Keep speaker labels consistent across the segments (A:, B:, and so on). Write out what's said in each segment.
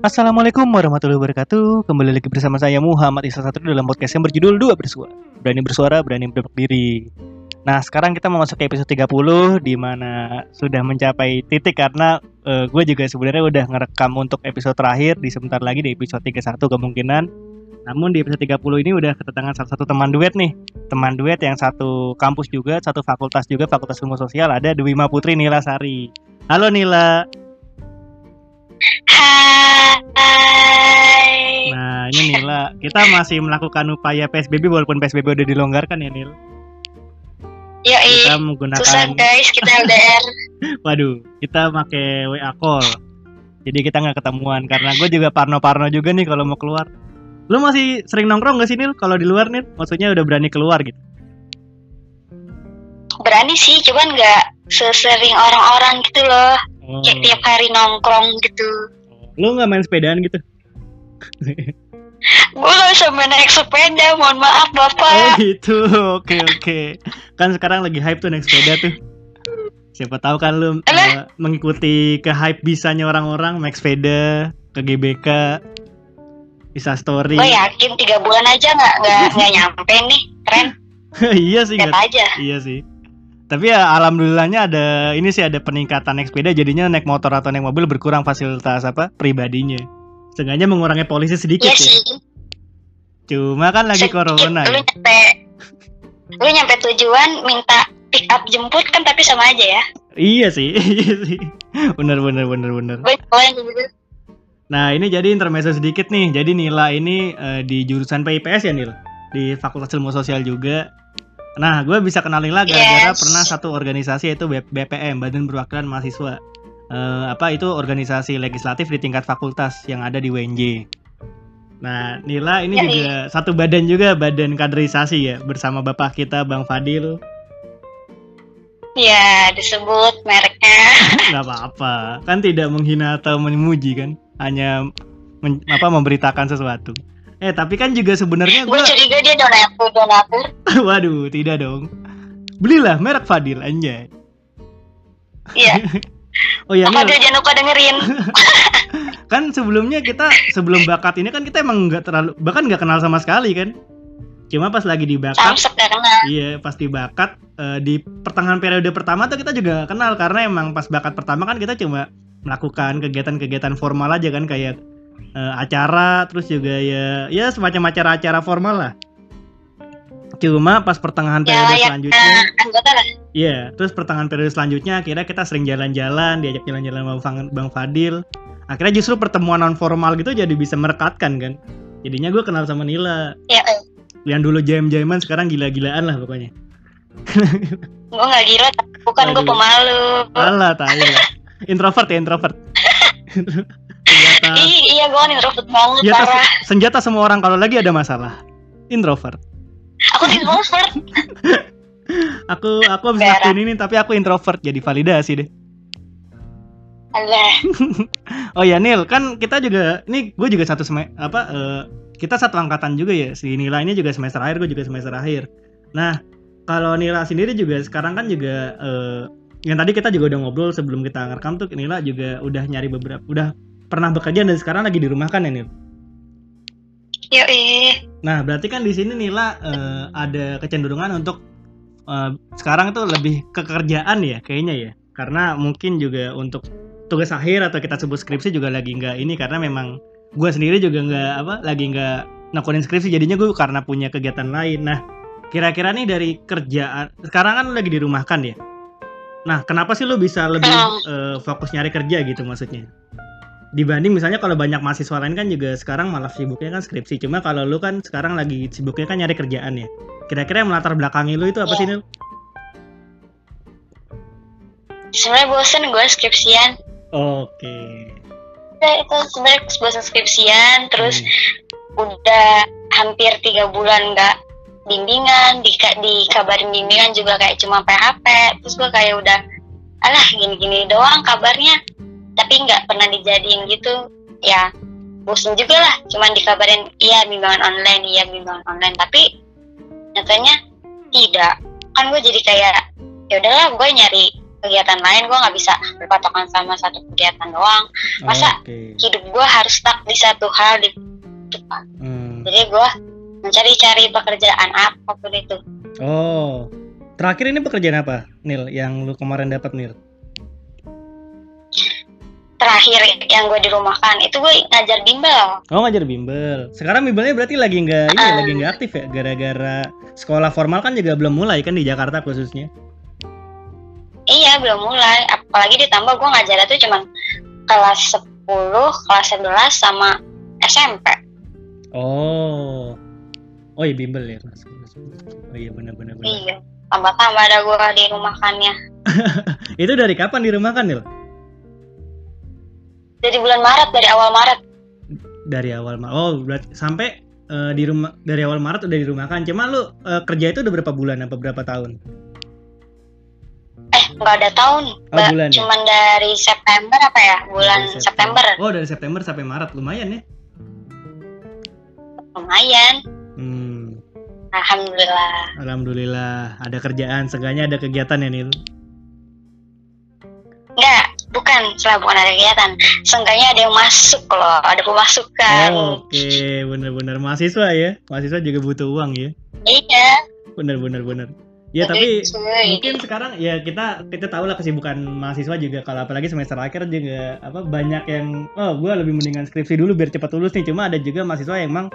A: Assalamualaikum warahmatullahi wabarakatuh. Kembali lagi bersama saya Muhammad Isa Satrio dalam podcast yang berjudul Dua Bersuara. Berani bersuara, berani berdiri. Nah sekarang kita mau masuk ke episode 30 di mana sudah mencapai titik karena uh, gue juga sebenarnya udah ngerekam untuk episode terakhir di sebentar lagi di episode 31 kemungkinan. Namun di episode 30 ini udah kedatangan salah satu teman duet nih. Teman duet yang satu kampus juga, satu fakultas juga, Fakultas Ilmu Sosial Ada Dewi Putri Nila Sari. Halo Nila
B: Hai.
A: Nah ini Nila, kita masih melakukan upaya PSBB walaupun PSBB udah dilonggarkan ya Nil.
B: Ya
A: Kita menggunakan.
B: Susah guys, kita LDR.
A: Waduh, kita pakai WA call. Jadi kita nggak ketemuan karena gue juga parno-parno juga nih kalau mau keluar. Lu masih sering nongkrong gak sih Nil kalau di luar nih? Maksudnya udah berani keluar gitu?
B: Berani sih, cuman nggak sesering orang-orang gitu loh.
A: Oh.
B: Kayak tiap hari nongkrong gitu.
A: Lu nggak main sepedaan gitu?
B: Gue gak bisa main naik sepeda, mohon maaf
A: Oh
B: bapak.
A: gitu, oke oke. Kan sekarang lagi hype tuh naik sepeda tuh. Siapa tahu kan lu eh, mengikuti ke hype bisanya orang-orang naik sepeda ke GBK, bisa story.
B: Gue yakin tiga bulan aja nggak nggak nyampe nih, keren.
A: iya sih,
B: Lihat
A: nggak-
B: aja.
A: iya sih. Tapi ya alhamdulillahnya ada ini sih ada peningkatan naik sepeda jadinya naik motor atau naik mobil berkurang fasilitas apa pribadinya. Sengaja mengurangi polisi sedikit
B: Iya
A: ya.
B: sih.
A: Cuma kan lagi
B: Sedikit,
A: corona
B: Lu
A: ya.
B: nyampe, lu nyampe tujuan minta pick up jemput kan tapi sama aja ya.
A: Iya sih, iya sih. Bener bener bener bener.
B: Yang gitu.
A: Nah ini jadi intermezzo sedikit nih. Jadi Nila ini eh, di jurusan PIPS ya Nil, di Fakultas Ilmu Sosial juga. Nah gue bisa kenalin lah gara-gara
B: Yes.
A: pernah satu organisasi yaitu BPM Badan Perwakilan Mahasiswa. Eh, apa itu organisasi legislatif di tingkat fakultas yang ada di UNJ. Nah Nila ini
B: Ya,
A: juga satu badan juga badan kaderisasi ya bersama bapak kita Bang Fadil.
B: Ya disebut mereknya.
A: nggak apa-apa kan tidak menghina atau memuji kan hanya men- apa memberitakan sesuatu eh tapi kan juga sebenarnya
B: Gue curiga dia donatur donatur.
A: waduh tidak dong belilah merek Fadil anjay
B: Iya.
A: oh ya
B: Apa dia jangan lupa dengerin.
A: kan sebelumnya kita sebelum bakat ini kan kita emang nggak terlalu bahkan nggak kenal sama sekali kan cuma pas lagi di bakat. Iya, pas di bakat eh, di pertengahan periode pertama tuh kita juga kenal karena emang pas bakat pertama kan kita cuma melakukan kegiatan-kegiatan formal aja kan kayak eh, acara terus juga ya ya semacam acara-acara formal lah. Cuma pas pertengahan
B: Ya
A: periode
B: ya
A: selanjutnya,
B: anggota lah.
A: iya, terus pertengahan periode selanjutnya akhirnya kita sering jalan-jalan, diajak jalan-jalan sama Bang, Bang Fadil. Akhirnya justru pertemuan non formal gitu jadi bisa merekatkan kan. Jadinya gue kenal sama Nila.
B: Ya, eh.
A: Yang dulu jam-jaman sekarang gila-gilaan lah pokoknya.
B: gue gak gila, bukan gue pemalu.
A: Alah, lah. Introvert ya, introvert.
B: iya gue kan introvert banget,
A: senjata,
B: parah.
A: senjata semua orang kalau lagi ada masalah. Introvert.
B: Aku introvert.
A: Aku aku habis
B: Berak.
A: ngelakuin ini tapi aku introvert jadi validasi deh. Oh ya Nil, kan kita juga ini gue juga satu sem apa eh, kita satu angkatan juga ya. Si Nila ini juga semester akhir, gue juga semester akhir. Nah, kalau Nila sendiri juga sekarang kan juga eh, yang tadi kita juga udah ngobrol sebelum kita ngerekam tuh Nila juga udah nyari beberapa udah pernah bekerja dan sekarang lagi di rumah kan ya Nil?
B: Yoi.
A: Nah, berarti kan di sini Nila eh, ada kecenderungan untuk eh, sekarang tuh lebih ke kerjaan ya kayaknya ya. Karena mungkin juga untuk tugas akhir atau kita sebut skripsi juga lagi nggak ini karena memang gue sendiri juga nggak apa lagi nggak nekunin skripsi jadinya gue karena punya kegiatan lain. Nah, kira-kira nih dari kerjaan sekarang kan lu lagi dirumahkan ya. Nah, kenapa sih lu bisa lebih eh, fokus nyari kerja gitu maksudnya? Dibanding misalnya kalau banyak mahasiswa lain kan juga sekarang malah sibuknya kan skripsi. Cuma kalau lu kan sekarang lagi sibuknya kan nyari kerjaan ya. Kira-kira yang melatar belakangi lu itu apa sih Nil?
B: Sebenarnya bosen gue skripsian.
A: Oke.
B: Ya, itu sebenarnya bosen skripsian, terus
A: Hmm.
B: udah hampir tiga bulan nggak bimbingan, di dikabarin bimbingan juga kayak cuma PHP. Terus gue kayak udah, alah gini-gini doang kabarnya, tapi nggak pernah dijadiin gitu. Ya bosen juga lah, cuman dikabarin iya bimbingan online, iya bimbingan online, tapi nyatanya tidak. Kan gue jadi kayak ya udahlah gue nyari kegiatan lain gue nggak bisa berpatokan sama satu kegiatan doang Masa-
A: Oke.
B: hidup gue harus stuck di satu hal di depan
A: Hmm.
B: jadi gue mencari-cari pekerjaan apa pun itu
A: Oh. Terakhir ini pekerjaan apa, Nil? Yang lu kemarin dapat, Nil?
B: Terakhir yang gue dirumahkan itu gue ngajar bimbel
A: Oh ngajar bimbel. Sekarang bimbelnya berarti lagi nggak ini
B: Ah.
A: lagi nggak aktif ya, gara-gara sekolah formal kan juga belum mulai kan di Jakarta khususnya.
B: iya belum mulai apalagi ditambah gue ngajarnya tuh cuman kelas 10 kelas 11 sama SMP
A: Oh, oh iya bimbel ya kelas. Oh iya benar-benar benar.
B: iya tambah-tambah ada gue dirumahkannya
A: Itu dari kapan di rumah kan, Nil?
B: Dari bulan Maret dari awal Maret
A: Dari awal Maret. Oh, berarti sampai eh, di rumah dari awal Maret udah di rumah kan. Cuma lu eh, kerja itu udah berapa bulan apa berapa tahun?
B: eh nggak ada tahun
A: Oh,
B: Ba-
A: bulan ya?
B: cuman dari September apa ya bulan
A: Dari
B: September
A: Oh, dari September sampai Maret lumayan ya.
B: lumayan
A: Hmm.
B: alhamdulillah
A: Alhamdulillah ada kerjaan, seenggaknya ada kegiatan ya, Nil.
B: Bukan setelah bukan ada kegiatan seenggaknya ada yang masuk loh ada pemasukan
A: Oh, Oke, bener-bener mahasiswa ya. Mahasiswa juga butuh uang ya.
B: iya
A: Bener-bener bener. Ya tapi
B: cuy.
A: mungkin sekarang ya kita kita tahu lah kesibukan mahasiswa juga kalau apalagi semester akhir juga apa banyak yang oh gue lebih mendingan skripsi dulu biar cepat lulus nih. Cuma ada juga mahasiswa yang emang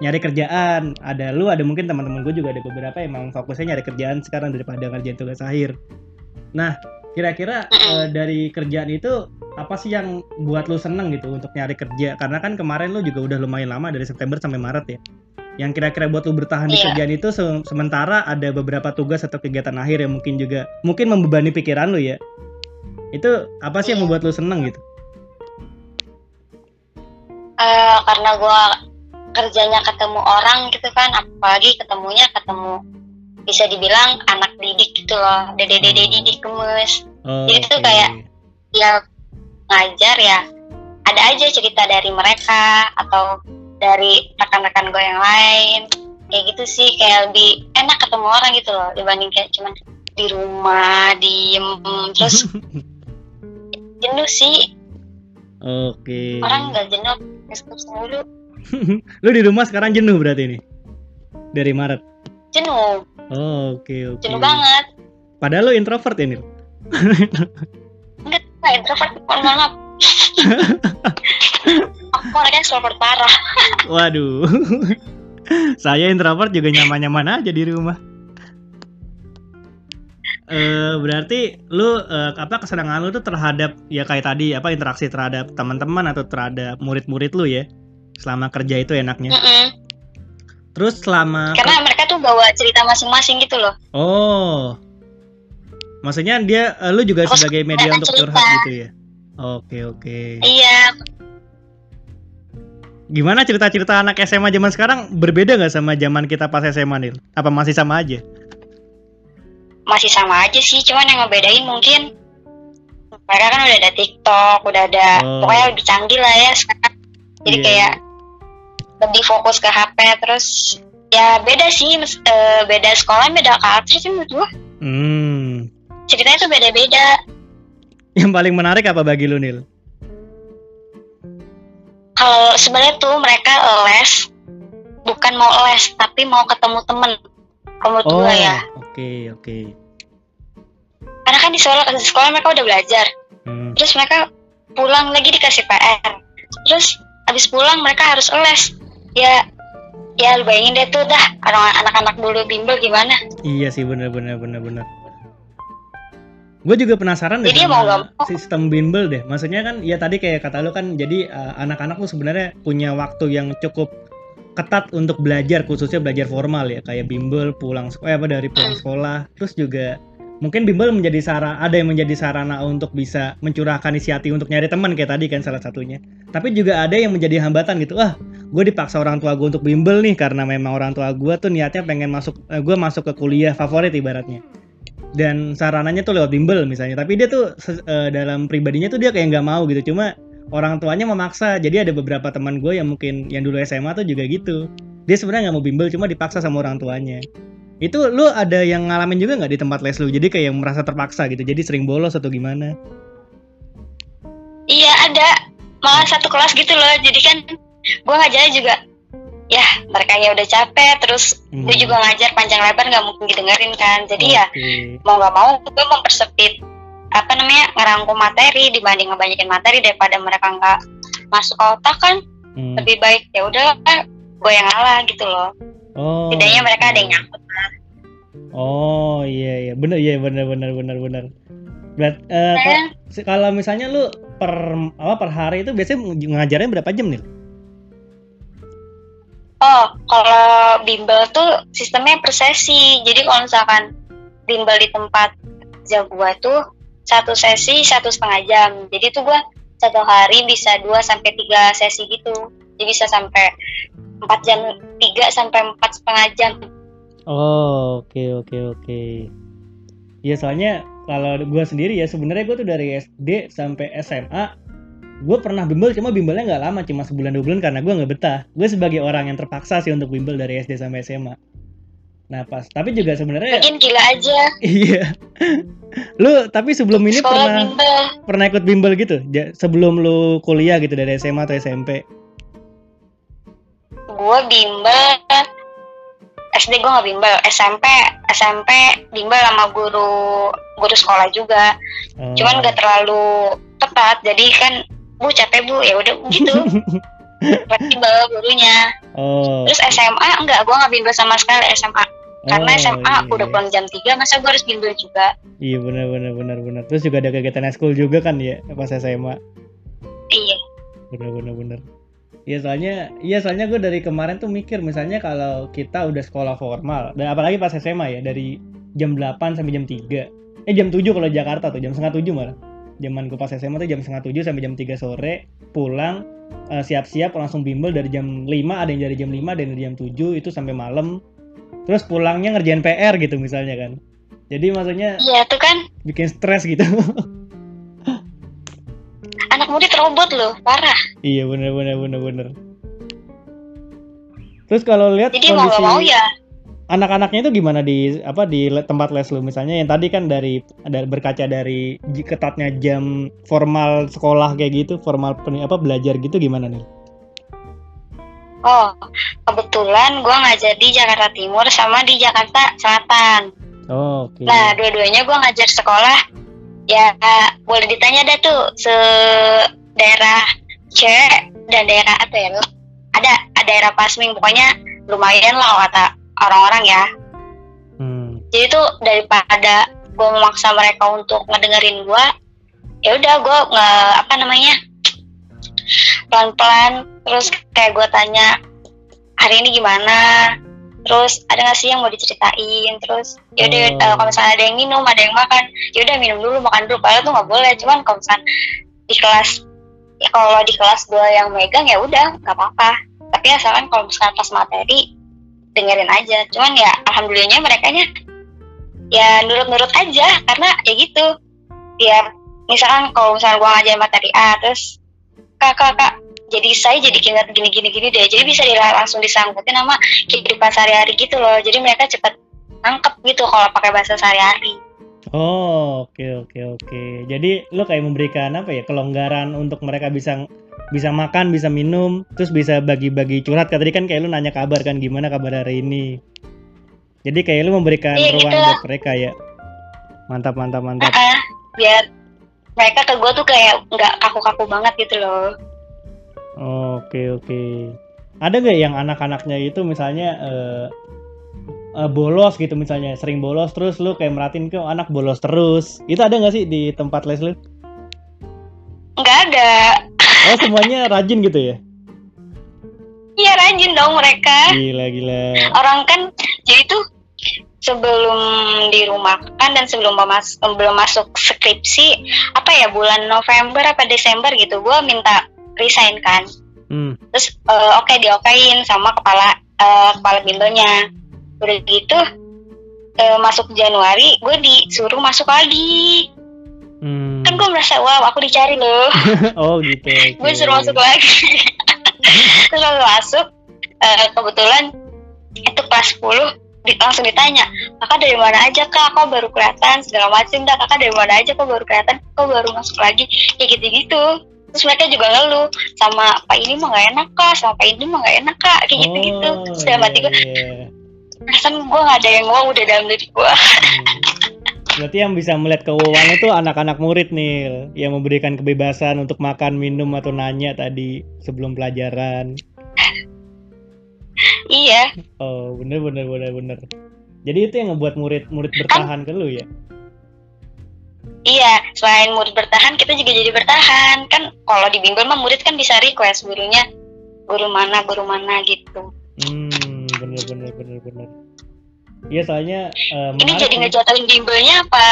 A: nyari kerjaan. Ada lu, ada mungkin teman-teman gue juga ada beberapa yang emang fokusnya nyari kerjaan sekarang daripada ngerjain tugas akhir. Nah, kira-kira eh, dari kerjaan itu apa sih yang buat lu seneng gitu untuk nyari kerja? Karena kan kemarin lu juga udah lumayan lama dari September sampai Maret ya. Yang kira-kira buat lu bertahan di
B: Iya.
A: kerjaan itu se- sementara ada beberapa tugas atau kegiatan akhir yang mungkin juga mungkin membebani pikiran lu ya. Itu apa sih yang
B: Iya.
A: membuat lu seneng gitu?
B: Eh, karena gue kerjanya ketemu orang gitu kan apalagi ketemunya ketemu bisa dibilang anak didik gitu loh dede-dede
A: Hmm.
B: didik gemes
A: Oh,
B: Jadi itu
A: oke.
B: kayak- ya ngajar ya ada aja cerita dari mereka atau dari rekan-rekan gue yang lain kayak gitu sih kayak lebih enak ketemu orang gitu loh dibanding kayak cuman di rumah diem terus jenuh sih
A: Oke.
B: orang nggak jenuh dulu
A: Lu di rumah sekarang jenuh berarti ini? Dari Maret.
B: Jenuh
A: Oh, oke oke.
B: jenuh banget
A: Padahal lu introvert ya, Nil?
B: enggak introvert mohon maaf aku orangnya extrovert parah
A: Waduh. Saya introvert juga nyaman-nyaman aja di rumah. Eh berarti lu eh, apa kesenangan lu tuh terhadap ya kayak tadi apa interaksi terhadap teman-teman atau terhadap murid-murid lu ya selama kerja itu enaknya.
B: Mm-mm.
A: Terus selama
B: karena tuh bawa cerita masing-masing gitu loh
A: oh maksudnya dia eh, lu juga
B: Aku
A: sebagai media untuk
B: cerita.
A: curhat gitu ya. Oke oke.
B: iya
A: Gimana cerita-cerita anak SMA zaman sekarang berbeda nggak sama zaman kita pas SMA nih? Apa masih sama aja?
B: masih sama aja sih cuman yang ngebedain mungkin mereka kan udah ada TikTok udah ada
A: Oh.
B: pokoknya lebih canggih lah ya sekarang jadi
A: Iya.
B: kayak lebih fokus ke HP terus ya beda sih mes- eh, beda sekolah beda culture sih menurut gua
A: Hmm.
B: ceritanya tuh beda-beda
A: Yang paling menarik apa bagi lu Nil?
B: kalau sebenarnya tuh mereka les bukan mau les tapi mau ketemu temen menurut
A: Oh,
B: gua ya
A: oke oke.
B: karena kan di sekolah di sekolah mereka udah belajar
A: Hmm.
B: terus mereka pulang lagi dikasih PR terus habis pulang mereka harus les ya ya lu bayangin deh tuh dah anak-anak dulu bimbel gimana
A: Iya sih bener bener bener bener. Gue juga penasaran deh
B: Jadi mau
A: sama
B: mau.
A: sistem bimbel deh. Maksudnya kan ya tadi kayak kata lu kan jadi uh, anak-anak tuh sebenarnya punya waktu yang cukup ketat untuk belajar khususnya belajar formal ya kayak bimbel pulang sekolah apa dari pulang
B: Hmm.
A: sekolah terus juga mungkin bimbel menjadi sarana ada yang menjadi sarana untuk bisa mencurahkan isi hati untuk nyari teman kayak tadi kan salah satunya. Tapi juga ada yang menjadi hambatan gitu. Ah gue dipaksa orang tua gue untuk bimbel nih karena memang orang tua gue tuh niatnya pengen masuk eh, gue masuk ke kuliah favorit ibaratnya. Dan sarananya tuh lewat bimbel misalnya. Tapi dia tuh eh, dalam pribadinya tuh dia kayak nggak mau gitu. Cuma orang tuanya memaksa. Jadi ada beberapa teman gue yang mungkin yang dulu SMA tuh juga gitu. Dia sebenarnya nggak mau bimbel cuma dipaksa sama orang tuanya Itu lu ada yang ngalamin juga nggak di tempat les lu? Jadi kayak yang merasa terpaksa gitu. Jadi sering bolos atau gimana?
B: Iya ada malah satu kelas gitu loh. Jadi kan gue ngajarnya juga ya mereka ya udah capek terus
A: Hmm.
B: gue juga ngajar panjang lebar nggak mungkin didengerin kan jadi ya
A: Oke.
B: mau nggak mau gue mempersempit apa namanya ngerangkum materi dibanding ngebanyakin materi daripada mereka nggak masuk otak kan
A: Hmm.
B: lebih baik ya udah gue yang ngalah gitu loh
A: Oh.
B: setidaknya mereka ada yang nyangkut
A: Oh iya iya. Bener iya bener bener bener bener. Berat, eh,
B: Nah,
A: kalau- misalnya lu per apa per hari itu biasanya ngajarnya berapa jam nih?
B: oh kalau bimbel tuh sistemnya per sesi. Jadi kalau misalkan bimbel di tempat kerja gue tuh satu sesi satu setengah jam. Jadi tuh gue satu hari bisa 2 sampai tiga sesi gitu. Jadi bisa sampai 4 jam 3 sampai empat setengah jam
A: Oh oke oke oke. Ya soalnya kalau gue sendiri ya sebenarnya gue tuh dari SD sampai SMA gue pernah bimbel cuma bimbelnya nggak lama cuma sebulan dua bulan karena gue nggak betah. Gue sebagai orang yang terpaksa sih untuk bimbel dari SD sampai SMA. Nah pas tapi juga sebenarnya
B: mungkin gila aja
A: iya. Lu tapi sebelum ini
B: sekolah
A: pernah
B: bimbel
A: pernah ikut bimbel gitu sebelum lu kuliah gitu dari SMA atau SMP
B: gue bimbel SD gue nggak bimbel. SMP SMP bimbel sama guru guru sekolah juga.
A: Oh.
B: cuman nggak terlalu ketat jadi kan bu capek bu. Ya udah gitu. Bimbel gurunya.
A: Oh.
B: Terus SMA enggak gue nggak bimbel sama sekali SMA karena
A: Oh,
B: SMA
A: iya,
B: udah
A: iya.
B: pulang jam 3 masa gue harus bimbel juga?
A: Iya benar benar benar benar. Terus juga ada kegiatan school juga kan ya pas SMA
B: iya.
A: Benar benar benar Iya soalnya, iya soalnya gue dari kemarin tuh mikir misalnya kalau kita udah sekolah formal dan apalagi pas SMA ya dari jam 8 sampai jam 3 eh jam 7 kalau Jakarta tuh jam setengah 7 malah. Zaman gue pas SMA tuh jam setengah 7 sampai jam 3 sore pulang eh, siap-siap langsung bimbel dari jam 5 ada yang dari jam 5 ada yang dari jam 7 itu sampai malam. Terus pulangnya ngerjain PR gitu misalnya kan. Jadi maksudnya
B: iya tuh kan
A: bikin stres gitu
B: anak murid robot loh parah.
A: Iya bener bener bener bener. Terus kalau lihat
B: jadi mau
A: kondisi
B: nggak mau ya.
A: anak-anaknya itu gimana di apa di tempat les lu misalnya yang tadi kan dari ada berkaca dari ketatnya jam formal sekolah kayak gitu formal peni- apa belajar gitu gimana nih?
B: Oh kebetulan gue ngajar di Jakarta Timur sama di Jakarta Selatan.
A: Oh, oke.
B: Nah, dua-duanya gue ngajar sekolah. Ya, boleh ditanya dah tuh se daerah C dan daerah apa ya? Ada ada daerah Pasming, pokoknya lumayan lah kata orang-orang ya.
A: Hmm.
B: Jadi tuh daripada gue memaksa mereka untuk ngedengerin gue, ya udah gue nge apa namanya pelan-pelan terus kayak gue tanya hari ini gimana terus ada nggak sih yang mau diceritain? Terus yaudah
A: Oh.
B: eh, kalau misalnya ada yang minum ada yang makan yaudah minum dulu makan dulu. Padahal tuh nggak boleh. Cuman kalau misalnya di kelas ya kalau di kelas gue yang megang ya udah nggak apa-apa. Tapi asalkan kalau misalnya pas materi dengerin aja. Cuman ya alhamdulillahnya mereka nya ya nurut-nurut aja. Karena ya gitu. Biar misalkan kalau misalnya gua ngajarin materi A terus kak kak kak jadi saya jadi ingat gini gini gini deh jadi bisa langsung disangkutin sama kehidupan sehari-hari gitu loh jadi mereka cepet nangkep gitu kalau pakai bahasa sehari-hari
A: Oh, oke oke oke. Jadi lu kayak memberikan apa ya kelonggaran untuk mereka bisa bisa makan, bisa minum, terus bisa bagi-bagi curhat. Tadi kan kayak lu nanya kabar kan gimana kabar hari ini. Jadi kayak lu memberikan
B: Iya,
A: ruang
B: gitu.
A: buat mereka ya. Mantap mantap mantap.
B: Ah, ah, biar mereka ke gue tuh kayak nggak kaku-kaku banget gitu loh
A: Oke oke. Ada gak yang anak-anaknya itu misalnya eh, eh, bolos gitu misalnya, sering bolos terus lu kayak merhatiin kok anak bolos terus. Itu ada nggak sih di tempat les lu?
B: nggak ada
A: Oh semuanya rajin gitu ya?
B: iya rajin dong mereka
A: Gila gila.
B: orang kan jadi tuh sebelum dirumahkan dan sebelum memas- belum masuk skripsi apa ya bulan November apa Desember gitu gue minta resign kan.
A: Hmm.
B: terus eh, oke diokein sama kepala eh, kepala bimbelnya udah gitu eh, masuk Januari gue disuruh masuk lagi.
A: Hmm.
B: kan gue merasa wow aku dicari loh.
A: Oh gitu.
B: gue suruh masuk lagi. Terus masuk eh, kebetulan itu kelas 10 di- langsung ditanya kakak dari mana aja kak? Kok baru kelihatan? Segala macam dah kakak dari mana aja? Kok baru kelihatan? Kok baru masuk lagi? Kayak gitu gitu terus mereka juga ngeluh sama pak ini mah gak enak kak sama pak ini mah gak enak kak kayak gitu gitu
A: Oh,
B: terus dalam hati gue
A: iya.
B: perasaan gue gak ada yang wow udah dalam diri gue
A: Hmm. Berarti yang bisa melihat keuangan itu anak-anak murid nih yang memberikan kebebasan untuk makan, minum atau nanya tadi sebelum pelajaran.
B: iya
A: Oh, bener bener bener bener. Jadi itu yang ngebuat murid-murid bertahan ke lu ya?
B: Iya selain murid bertahan kita juga jadi bertahan. Kan kalau di bimbel mah murid kan bisa request gurunya guru mana guru mana gitu.
A: Hmm, bener bener bener bener. Iya soalnya eh,
B: ini jadi ngejatuhin bimbelnya apa?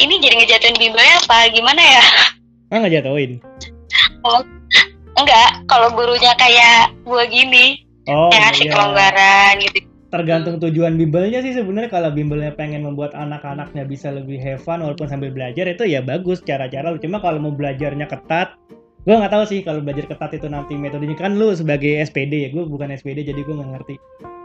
B: Ini jadi ngejatuhin bimbelnya apa? Gimana ya?
A: Ah nggak jatuhin.
B: enggak. Kalau gurunya kayak gua gini
A: Oh
B: yang ngasih
A: iya.
B: kelonggaran gitu
A: Tergantung tujuan bimbelnya sih sebenarnya kalau bimbelnya pengen membuat anak-anaknya bisa lebih have fun walaupun sambil belajar itu ya bagus cara-cara lu. Cuma kalau mau belajarnya ketat, gua nggak tahu sih kalau belajar ketat itu nanti metodenya kan lu sebagai SPD ya, gue bukan SPD jadi gue nggak ngerti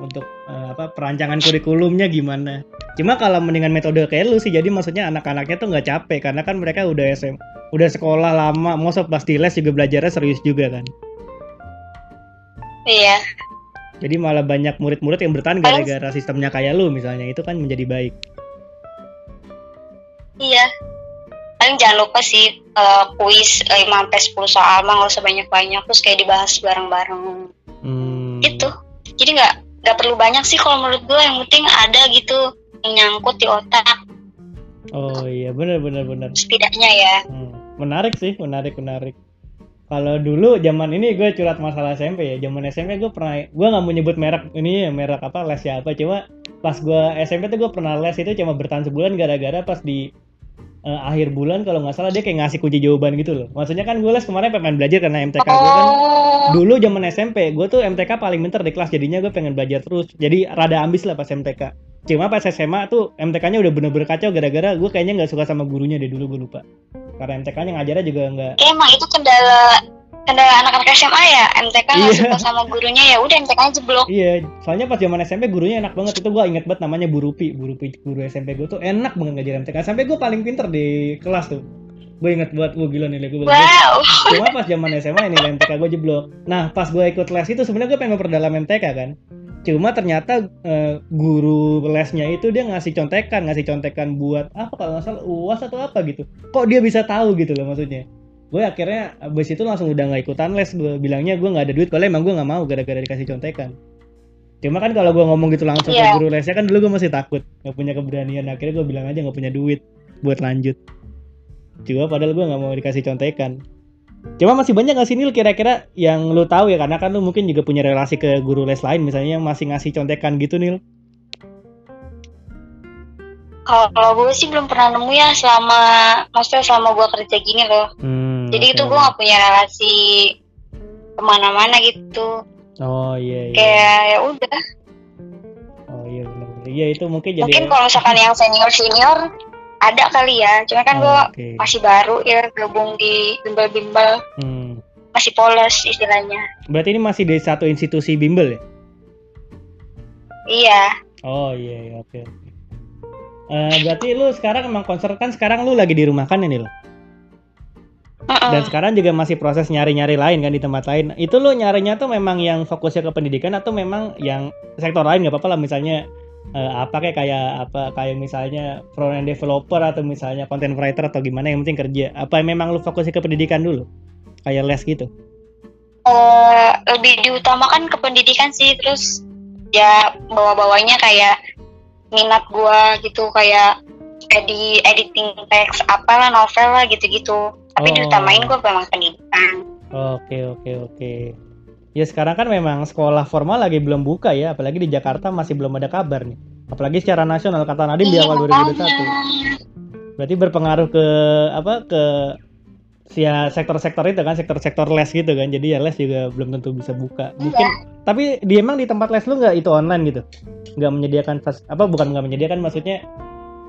A: untuk eh, apa perancangan kurikulumnya gimana. Cuma kalau mendingan metode kayak lu sih, jadi maksudnya anak-anaknya tuh nggak capek karena kan mereka udah SM, udah sekolah lama, mau pas di les juga belajarnya serius juga kan.
B: iya
A: Jadi malah banyak murid-murid yang bertahan gara-gara sistemnya kayak lu misalnya itu kan menjadi baik.
B: iya paling jangan lupa sih eh, kuis eh, 5 sampai 10 soal mah nggak usah banyak-banyak terus kayak dibahas bareng-bareng
A: Hmm.
B: gitu jadi nggak nggak perlu banyak sih kalau menurut gue yang penting ada gitu yang nyangkut di otak
A: Oh iya benar benar benar.
B: setidaknya ya
A: Hmm. Menarik sih menarik menarik. Kalau dulu zaman ini gue curhat masalah SMP ya. Zaman SMP gue pernah gue nggak mau nyebut merek ini ya merek apa les siapa. Cuma pas gue SMP tuh gue pernah les itu cuma bertahan sebulan gara-gara pas di eh, akhir bulan kalau nggak salah dia kayak ngasih kunci jawaban gitu loh. Maksudnya kan gue les kemarin pengen belajar karena MTK gue kan
B: oh.
A: dulu zaman SMP gue tuh MTK paling pinter di kelas jadinya gue pengen belajar terus. Jadi rada ambis lah pas MTK cuma pas SMA tuh MTK-nya udah bener-bener kacau gara-gara gue kayaknya nggak suka sama gurunya deh dulu gue lupa. Karena MTK-nya ngajarnya juga nggak
B: emang itu kendala kendala anak-anak SMA ya MTK nggak
A: Iya.
B: suka sama gurunya ya udah MTK nya jeblok
A: iya soalnya pas zaman SMP gurunya enak banget. Itu gue inget banget namanya Bu Rupi Bu Rupi guru SMP gue tuh enak banget ngajar MTK sampai gue paling pinter di kelas tuh. Gue inget buat gue gila nilai gue bagus
B: wow.
A: Cuma pas zaman SMA ini MTK gue jeblok nah pas gue ikut les itu sebenarnya gue pengen memperdalam MTK kan. Cuma ternyata eh, guru lesnya itu dia ngasih contekan ngasih contekan buat apa kalau nggak salah uas atau apa gitu. Kok dia bisa tahu gitu loh maksudnya gue akhirnya abis itu langsung udah nggak ikutan les. Gue bilangnya gue nggak ada duit kalau emang gue nggak mau gara-gara dikasih contekan. Cuma kan kalau gue ngomong gitu langsung
B: Iya.
A: ke guru lesnya kan dulu gue masih takut nggak punya keberanian. Akhirnya gue bilang aja nggak punya duit buat lanjut. Cuma padahal gue nggak mau dikasih contekan. Cuma masih banyak gak sih Nil kira-kira yang lu tahu ya? Karena kan lu mungkin juga punya relasi ke guru les lain misalnya yang masih ngasih contekan gitu Nil.
B: kalau kalau gue sih belum pernah nemu ya selama maksudnya selama gue kerja gini loh.
A: Hmm,
B: jadi
A: oke.
B: itu gue gak punya relasi ke mana-mana gitu
A: Oh iya iya.
B: kayak ya udah
A: Oh iya benar. Iya itu mungkin jadi
B: mungkin kalau misalkan yang senior senior ada kali ya cuma kan gue
A: Oh, Oke.
B: masih baru ya gabung di bimbel-bimbel
A: Hmm.
B: masih polos istilahnya
A: Berarti ini masih di satu institusi bimbel ya?
B: iya
A: Oh iya iya oke oke. Eh, berarti lu sekarang emang konser kan sekarang lu lagi di rumah kan ya Nil? Dan sekarang juga masih proses nyari-nyari lain kan di tempat lain. Itu lu nyarinya tuh memang yang fokusnya ke pendidikan atau memang yang sektor lain nggak apa-apa lah misalnya eh, apa kayak kayak apa kayak misalnya front end developer atau misalnya content writer atau gimana yang penting kerja. Apa memang lu fokusnya ke pendidikan dulu? Kayak les gitu.
B: Eh, lebih diutamakan ke pendidikan sih terus ya bawa-bawanya kayak minat gua gitu kayak edi editing teks apalah novel lah gitu-gitu tapi
A: Oh.
B: diutamain gua memang pendidikan
A: Oke oke oke. Ya sekarang kan memang sekolah formal lagi belum buka ya, apalagi di Jakarta masih belum ada kabar nih. Apalagi secara nasional kata Nadiem di
B: Iya,
A: awal 2021.
B: makanya.
A: Berarti berpengaruh ke apa ke ya sektor-sektor itu kan sektor-sektor les gitu kan jadi ya les juga belum tentu bisa buka mungkin tapi di emang di tempat les lu nggak itu online gitu nggak menyediakan apa bukan nggak menyediakan maksudnya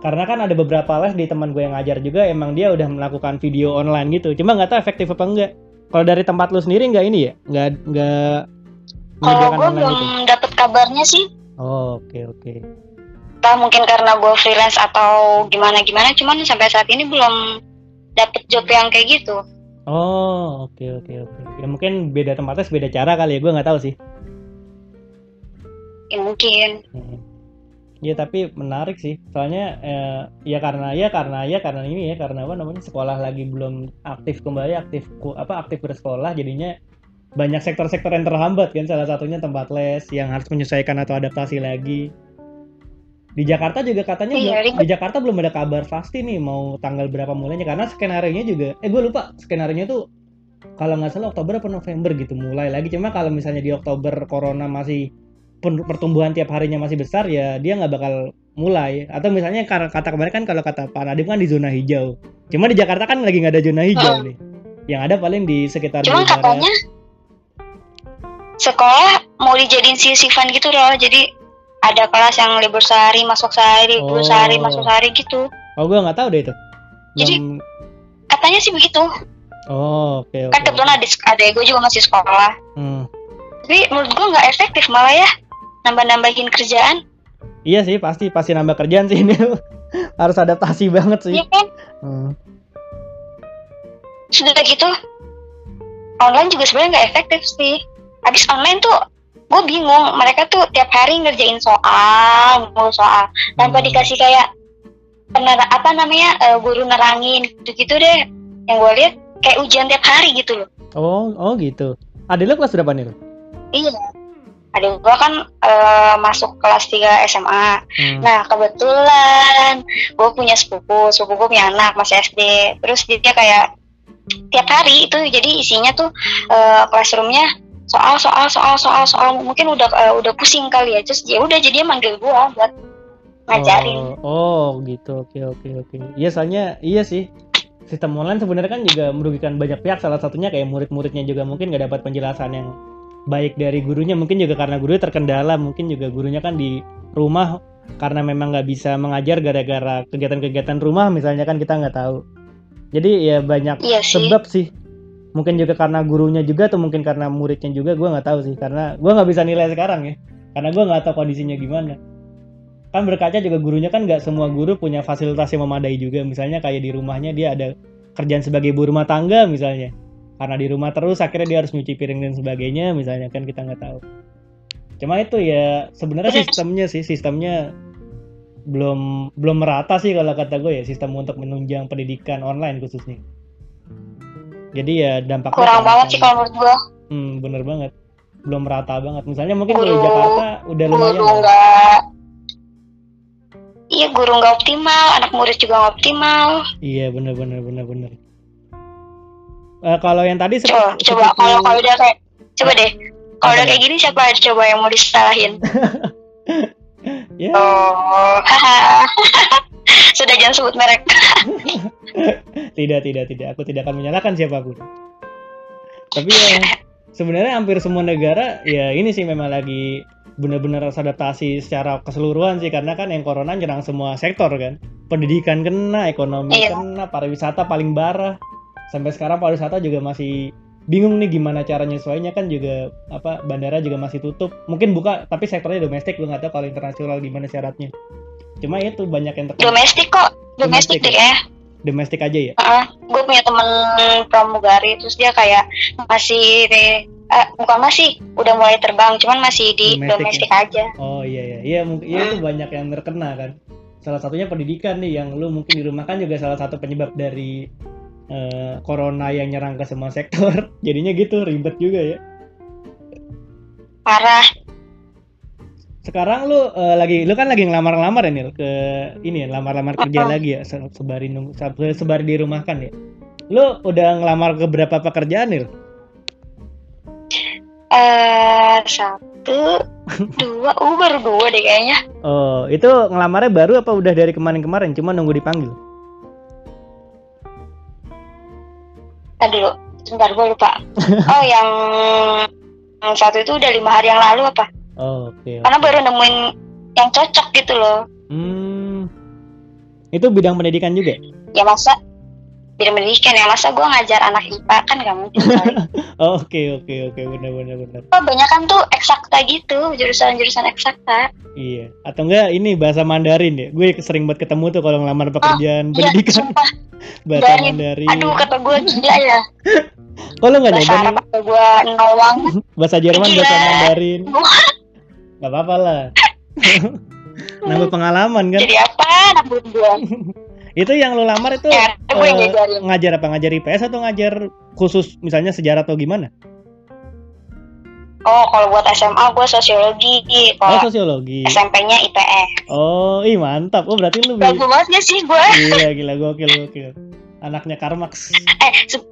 A: karena kan ada beberapa les di teman gue yang ngajar juga emang dia udah melakukan video online gitu cuma nggak tahu efektif apa enggak kalau dari tempat lu sendiri nggak ini ya nggak nggak
B: kalau
A: online
B: belum
A: gitu
B: dapet kabarnya sih
A: Oh, oke oke.
B: Entah mungkin karena gue freelance atau gimana gimana, cuman sampai saat ini belum dapet job yang kayak gitu.
A: Oh, oke oke oke. Ya mungkin beda tempatnya beda cara kali ya, gue nggak tahu sih.
B: Ya mungkin.
A: Hmm. Ya tapi menarik sih, soalnya eh, ya karena ya karena ya karena ini ya karena apa namanya sekolah lagi belum aktif kembali aktif apa aktif bersekolah jadinya banyak sektor-sektor yang terhambat kan. Salah satunya tempat les yang harus menyesuaikan atau adaptasi lagi. Di Jakarta juga katanya
B: Iya,
A: belum, di Jakarta belum ada kabar pasti nih mau tanggal berapa mulainya. Karena skenario nya juga eh gue lupa skenario nya tuh kalau nggak salah Oktober atau November gitu mulai lagi. Cuma kalau misalnya di Oktober corona masih pertumbuhan tiap harinya masih besar ya dia nggak bakal mulai atau misalnya kata kemarin kan kalau kata Pak Nadiem kan di zona hijau cuma di Jakarta kan lagi nggak ada zona hijau
B: Hmm.
A: nih yang ada paling di sekitar Barat.
B: katanya sekolah mau dijadiin sisifan gitu loh. Jadi ada kelas yang libur sehari masuk sehari, libur
A: Oh.
B: sehari masuk sehari gitu.
A: oh gue nggak tahu deh itu
B: Jadi-
A: Belum-
B: Katanya sih begitu.
A: oh oke oke
B: Kan kebetulan ada ada gue juga masih sekolah.
A: Hmm.
B: Tapi menurut gue nggak efektif malah ya nambah-nambahin kerjaan.
A: iya sih pasti pasti nambah kerjaan sih ini harus adaptasi banget sih
B: Iya kan?
A: Hmm.
B: Sudah gitu online juga sebenarnya nggak efektif sih. Habis online tuh gue bingung mereka tuh tiap hari ngerjain soal mulu soal tanpa
A: Hmm.
B: dikasih kayak pener apa namanya eh, guru nerangin gitu-gitu deh yang gue lihat kayak ujian tiap hari gitu loh
A: oh oh gitu adik lu kelas berapa nih
B: iya adik gue kan eh, masuk kelas 3 SMA
A: Hmm.
B: nah kebetulan gue punya sepupu sepupu gue punya anak masih SD terus dia kayak tiap hari itu jadi isinya tuh eh, classroomnya soal soal soal soal soal mungkin udah eh, udah pusing kali ya terus ya udah jadi dia manggil gue buat ngajarin
A: Oh, oh gitu. Oke oke oke. Iya soalnya iya sih. Sistem online sebenarnya kan juga merugikan banyak pihak. Salah satunya kayak murid-muridnya juga mungkin nggak dapat penjelasan yang baik dari gurunya. Mungkin juga karena gurunya terkendala. Mungkin juga gurunya kan di rumah karena memang nggak bisa mengajar gara-gara kegiatan-kegiatan rumah misalnya kan kita nggak tahu. Jadi ya banyak
B: iya sih
A: sebab sih. Mungkin juga karena gurunya juga atau mungkin karena muridnya juga gue nggak tahu sih. Karena gue nggak bisa nilai sekarang ya. Karena gue nggak tahu kondisinya gimana kan berkaca juga gurunya kan nggak semua guru punya fasilitas yang memadai juga misalnya kayak di rumahnya dia ada kerjaan sebagai ibu rumah tangga misalnya karena di rumah terus akhirnya dia harus nyuci piring dan sebagainya misalnya kan kita nggak tahu. Cuma itu ya sebenarnya sistemnya sih sistemnya belum belum merata sih kalau kata gue ya sistem untuk menunjang pendidikan online khususnya. Jadi ya dampaknya
B: kurang banget sih kalau menurut gue
A: hmm, bener banget. Belum merata banget. Misalnya mungkin di Jakarta udah lumayan
B: guru nggak iya guru nggak optimal anak murid juga nggak optimal.
A: Iya bener bener bener bener. Eh, kalau yang tadi
B: coba
A: seperti-
B: coba kalau kalau udah kayak coba deh. Kalau udah kayak gini siapa coba yang mau disalahin?
A: Ya.
B: Oh sudah jangan sebut merek.
A: Tidak tidak tidak. Aku tidak akan menyalahkan siapa pun. Tapi ya sebenarnya hampir semua negara ya ini sih memang lagi benar-benar harus adaptasi secara keseluruhan sih. Karena kan yang corona nyerang semua sektor kan. Pendidikan kena, ekonomi
B: Iya.
A: kena, pariwisata paling parah. Sampai sekarang pariwisata juga masih bingung nih gimana cara nyesuainya. Kan juga apa bandara juga masih tutup. Mungkin buka tapi sektornya domestik. Gue nggak tahu kalau internasional gimana syaratnya. Cuma itu banyak yang terkena
B: domestik kok. Domestik
A: Domestik
B: deh ya?
A: domestik aja ya.
B: gue punya temen pramugari terus dia kayak masih eh, bukan masih udah mulai terbang cuman masih di
A: Domestik
B: domestik, aja.
A: Oh iya iya. Iya mungkin iya itu banyak yang terkena kan. Salah satunya pendidikan nih yang lu mungkin di rumah kan juga salah satu penyebab dari eh, corona yang nyerang ke semua sektor. Jadinya gitu ribet juga ya.
B: parah
A: Sekarang lu eh, lagi lu kan lagi ngelamar-ngelamar ya Nil ke ini ya lamar-lamar kerja lagi ya se- sebari nunggu se- sebari di rumah kan ya. Lu udah ngelamar ke berapa pekerjaan Nil?
B: eh satu dua uh baru dua deh kayaknya
A: Oh, itu ngelamarnya baru apa udah dari kemarin-kemarin cuma nunggu dipanggil?
B: Dulu sebentar gue lupa oh yang yang satu itu udah lima hari yang lalu apa
A: Oh, oke.
B: karena baru nemuin yang cocok gitu loh
A: Hmm. Itu bidang pendidikan juga?
B: ya masa bidang pendidikan ya masa gue ngajar anak IPA kan gak mungkin.
A: Oh, Oke oke oke benar benar benar.
B: Oh, banyak kan tuh eksakta gitu jurusan-jurusan eksakta
A: Iya. Atau enggak ini bahasa Mandarin ya? Gue sering banget ketemu tuh kalau ngelamar pekerjaan
B: Iya,
A: pendidikan
B: sumpah.
A: bahasa
B: Mandarin.
A: Mandarin.
B: Aduh, kata gue gila ya.
A: Lu nggak
B: Bahasa
A: nyoba
B: Arab
A: nih?
B: kata gue nowang.
A: Bahasa Jerman,
B: Gila.
A: bahasa Mandarin. Gak apa-apa lah. Nambah pengalaman kan?
B: Jadi apa? Nambut gue.
A: Itu yang lu lamar itu
B: Ya,
A: eh,
B: ngajarin.
A: ngajar apa? Ngajar IPS atau ngajar khusus misalnya sejarah atau gimana?
B: Oh, kalau buat SMA gue sosiologi.
A: Oh,
B: Kalau
A: sosiologi.
B: SMP-nya IPS.
A: Oh, ih mantap. Oh, berarti lu
B: Bagus banget gak sih gue?
A: Gila, gila, gokil, gokil. Anaknya Karmax.
B: Eh, se-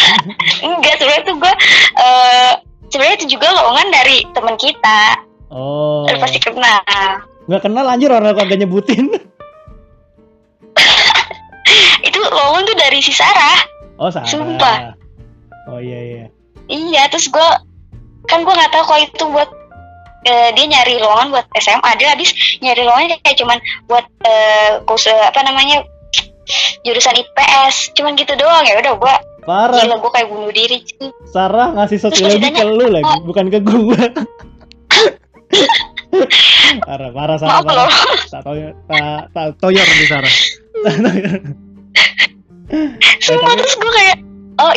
B: enggak sebenarnya tuh gue eh sebenarnya itu juga lowongan dari teman kita.
A: Oh.
B: Lu pasti kenal.
A: Nggak kenal anjir orang kagak nyebutin.
B: Itu lowongan tuh dari si Sarah.
A: Oh, Sarah.
B: Sumpah.
A: Oh iya iya.
B: Iya, terus gue kan gue nggak tahu kalau itu buat eh, dia nyari lowongan buat SMA. Dia habis nyari lowongan kayak cuman buat eh, kursus apa namanya jurusan IPS. Cuman gitu doang ya. Udah gue
A: Parah.
B: gila gue kayak bunuh diri.
A: Sarah ngasih sosiologi ke lu lagi, bukan ke gua. parah, parah Sarah.
B: Maaf.
A: Parah. Tak toyor, tak tak toyor di Sarah.
B: Sumpah terus gue kayak oh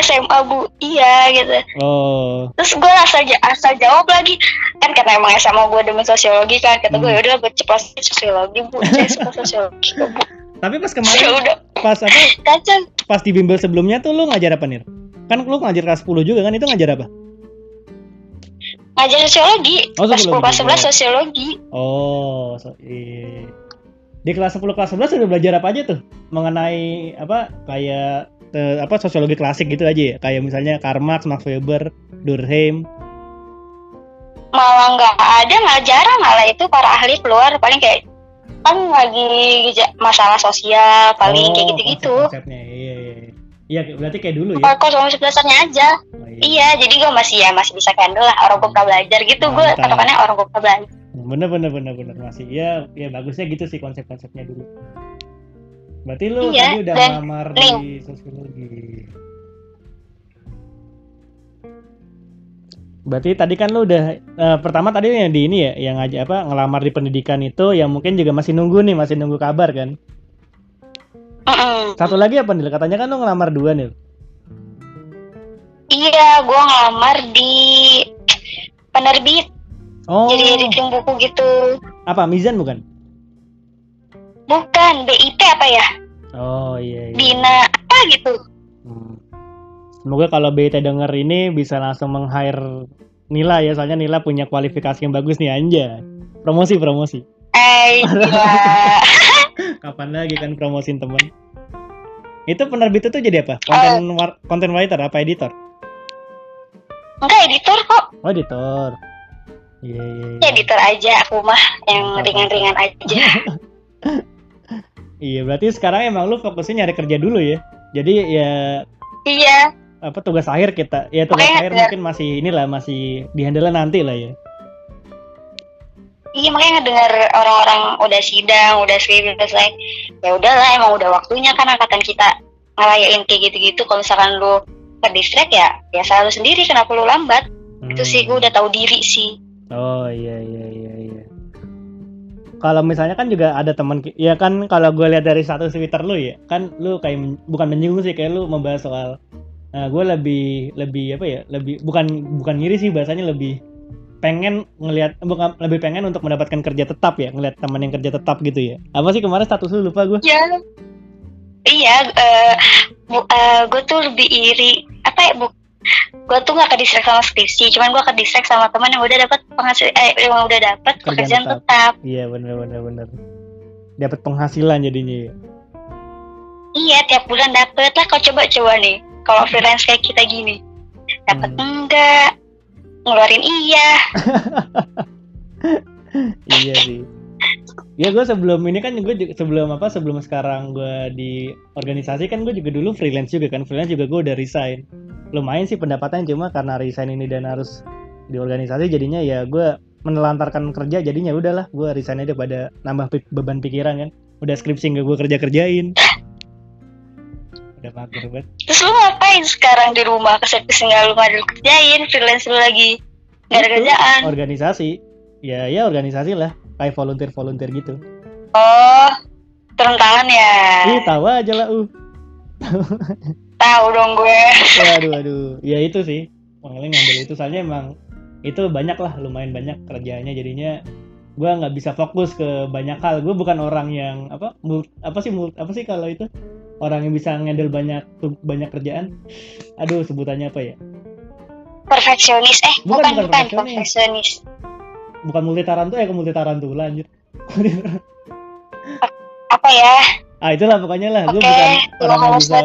B: SMA bu. Iya gitu.
A: Oh,
B: terus gue asal asal jawab lagi. Kan karena emang SMA gue demen sosiologi kan. Kata gue
A: Hmm.
B: yaudah gue ceplos sosiologi bu. Saya suka sosiologi bu.
A: Tapi pas kemarin
B: udah
A: pas apa?
B: Kacau.
A: Pas di bimbel sebelumnya tuh lu ngajar apa nih? Kan lu ngajar kelas 10 juga kan? Itu ngajar apa?
B: ngajar sosiologi.
A: Oh,
B: pas
A: sosiologi
B: 10 kelas
A: juga.
B: 11 sosiologi.
A: Oh, so, iya. Di kelas 10 kelas 11 udah belajar apa aja tuh? Mengenai apa kayak eh, apa sosiologi klasik gitu aja ya? Kayak misalnya Karl Marx, Max Weber, Durkheim.
B: malah nggak ada malah jarang malah itu para ahli keluar paling kayak kan lagi masalah sosial paling kayak
A: Oh,
B: gitu-gitu
A: konsep-konsepnya. Iya, iya. iya. Iya, berarti kayak dulu ya.
B: kalau konsumsi dasarnya aja
A: Oh,
B: iya jadi gue masih ya masih bisa handle lah orang gue pernah belajar gitu gue katakannya orang gue pernah belajar
A: Bener bener bener bener masih. Ya, ya bagusnya gitu sih konsep-konsepnya dulu. Berarti lu
B: Iya,
A: tadi udah ngelamar di sosiologi. Berarti tadi kan lu udah eh, pertama tadi yang di ini ya, yang aja apa ngelamar di pendidikan itu yang mungkin juga masih nunggu nih, masih nunggu kabar kan.
B: Mm-mm.
A: Satu lagi apa nih? Katanya kan lu ngelamar dua nih.
B: Iya, gue ngelamar di penerbit,
A: Oh,
B: jadi editing buku gitu.
A: apa Mizan bukan?
B: Bukan, BIP apa ya?
A: Oh iya iya.
B: Bina apa gitu.
A: Hmm. Semoga kalau BT denger ini bisa langsung meng-hire Nila ya, soalnya Nila punya kualifikasi yang bagus nih anja. Promosi promosi.
B: Eh, gila.
A: Kapan lagi kan promosin temen? Itu penerbit itu jadi apa? Konten war- content writer apa editor?
B: Enggak editor kok.
A: Oh editor. Iya iya.
B: Ya,
A: Iya.
B: editor aja aku mah yang
A: Mantap,
B: ringan-ringan aja.
A: Iya berarti sekarang emang lu fokusnya nyari kerja dulu ya. Jadi ya
B: iya,
A: apa tugas akhir kita ya tugas
B: Makanya
A: akhir
B: ngejar-
A: mungkin masih inilah masih dihandle nanti lah ya.
B: iya makanya ngedengar orang-orang udah sidang, udah skripsi selesai. Ya udahlah, emang udah waktunya kan angkatan kita ngerayain kayak gitu-gitu. Kalau misalkan lu ke ya, ya selalu sendiri. Kenapa lu lambat? Itu sih gue
A: Hmm.
B: udah tahu diri sih.
A: Oh iya iya iya iya. Kalau misalnya kan juga ada teman ya kan kalau gue lihat dari status Twitter lu ya, kan lu kayak men- bukan menyinggung sih kayak lu membahas soal nah, gue lebih lebih apa ya? Lebih bukan bukan ngiri sih bahasanya lebih pengen ngelihat bukan lebih pengen untuk mendapatkan kerja tetap ya, ngelihat teman yang kerja tetap gitu ya. Apa sih kemarin status lu lupa gue?
B: Iya. Iya, eh bu, eh, gue tuh lebih iri. Apa ya, bu? Gue tuh gak ke distrik sama skripsi, cuman gue ke distrik sama teman yang udah dapat penghasil, eh yang udah dapat
A: Kerjaan
B: pekerjaan
A: tetap.
B: tetap.
A: Iya bener bener bener. Dapat penghasilan jadinya. ya.
B: Iya, tiap bulan dapet lah. Kau coba-coba nih, kalau freelance kayak kita gini, dapat
A: Hmm.
B: enggak, ngeluarin iya.
A: iya sih ya gue sebelum ini kan gue juga- sebelum apa sebelum sekarang gue di organisasi kan gue juga dulu freelance juga kan. Freelance juga gue udah resign. Lumayan sih pendapatan cuma karena resign ini dan harus di organisasi jadinya ya gue menelantarkan kerja jadinya udahlah gue resign aja pada nambah beban pikiran kan. Udah skripsi nggak gue kerja kerjain udah mager banget.
B: Terus lu ngapain sekarang di rumah? Kesepis nggak lu nggak kerjain freelance lu lagi nggak ada kerjaan.
A: organisasi. Ya ya organisasi lah kayak volunteer volunteer gitu.
B: Oh turun tangan ya?
A: Ih tahu aja lah uh.
B: Tahu dong gue.
A: Waduh waduh. Ya itu sih. Makanya ngambil itu soalnya emang itu banyak lah lumayan banyak kerjaannya. Jadinya gua nggak bisa fokus ke banyak hal. Gue bukan orang yang apa mul- apa sih mul- apa sih kalau itu? Orang yang bisa ngendel banyak banyak kerjaan. Aduh sebutannya apa ya?
B: Perfeksionis. Eh
A: Bukan,
B: bukan
A: bukan
B: bukan,
A: perfeksionis.
B: perfeksionis
A: bukan multi tarantu ya ke multi tarantula anjir
B: apa ya?
A: Ah itulah pokoknya lah gue
B: oke
A: bukan orang yang bisa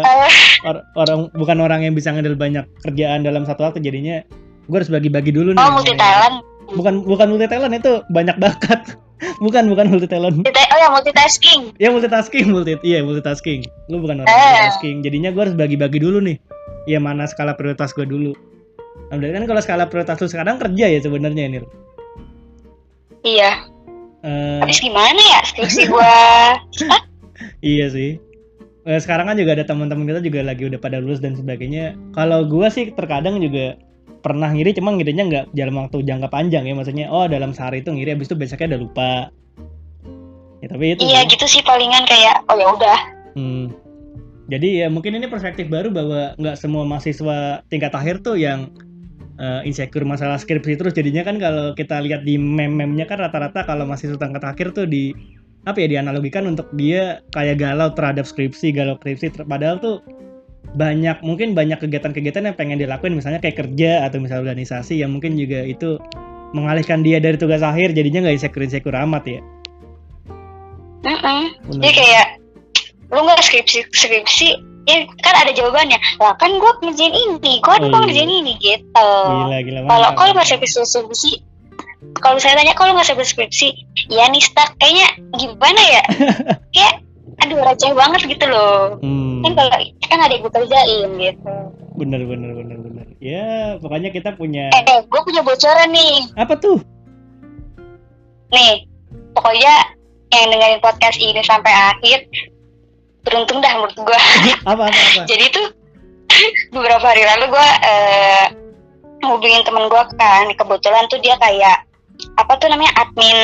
A: or- orang bukan orang yang bisa ngendel banyak kerjaan dalam satu waktu jadinya gue harus bagi-bagi dulu nih
B: oh multi talent
A: bukan bukan multi talent itu banyak bakat. Bukan bukan multi talent
B: oh ya multitasking.
A: Ya multitasking multi iya multitasking. Lu bukan orang
B: Eh.
A: multitasking jadinya gue harus bagi-bagi dulu nih. Ya mana skala prioritas gue dulu. Nah, kan kalau skala prioritas lu sekarang kerja ya sebenarnya Nil
B: iya.
A: Eh,
B: habis gimana ya skripsi gua?
A: Iya sih. Eh, sekarang kan juga ada teman-teman kita juga lagi udah pada lulus dan sebagainya. Kalau gue sih terkadang juga pernah ngiri cuma ngirinya nggak dalam waktu jangka panjang ya. Maksudnya oh dalam sehari itu ngiri habis itu besoknya udah lupa. Ya tapi itu
B: iya
A: sih.
B: gitu sih palingan kayak oh ya udah.
A: Hmm. Jadi ya mungkin ini perspektif baru bahwa nggak semua mahasiswa tingkat akhir tuh yang eh, insecure masalah skripsi terus jadinya kan kalau kita lihat di meme-memnya kan rata-rata kalau mahasiswa tingkat akhir tuh di apa ya dianalogikan untuk dia kayak galau terhadap skripsi galau skripsi ter- padahal tuh banyak mungkin banyak kegiatan-kegiatan yang pengen dilakuin misalnya kayak kerja atau misalnya organisasi yang mungkin juga itu mengalihkan dia dari tugas akhir jadinya nggak insecure insecure amat ya. Bener.
B: Jadi kayak lu nggak skripsi skripsi ya kan ada jawabannya. Lah kan gue ngerjain ini. Gue
A: Oh,
B: oh,
A: iya.
B: ngerjain ini gitu.
A: Gila gila
B: kalau kalau nggak skripsi skripsi kalau saya tanya kalau nggak skripsi skripsi ya nih stuck kayaknya gimana ya? Kayak aduh receh banget gitu loh.
A: Hmm.
B: kan kalau kan ada yang gue kerjain gitu.
A: Bener bener bener bener. Ya pokoknya kita punya
B: eh, eh gue punya bocoran nih.
A: Apa tuh?
B: Nih pokoknya yang dengerin podcast ini sampai akhir beruntung dah menurut gue
A: apa apa apa?
B: Jadi tuh beberapa hari lalu gue eh, hubungin temen gue kan kebetulan tuh dia kayak apa tuh namanya admin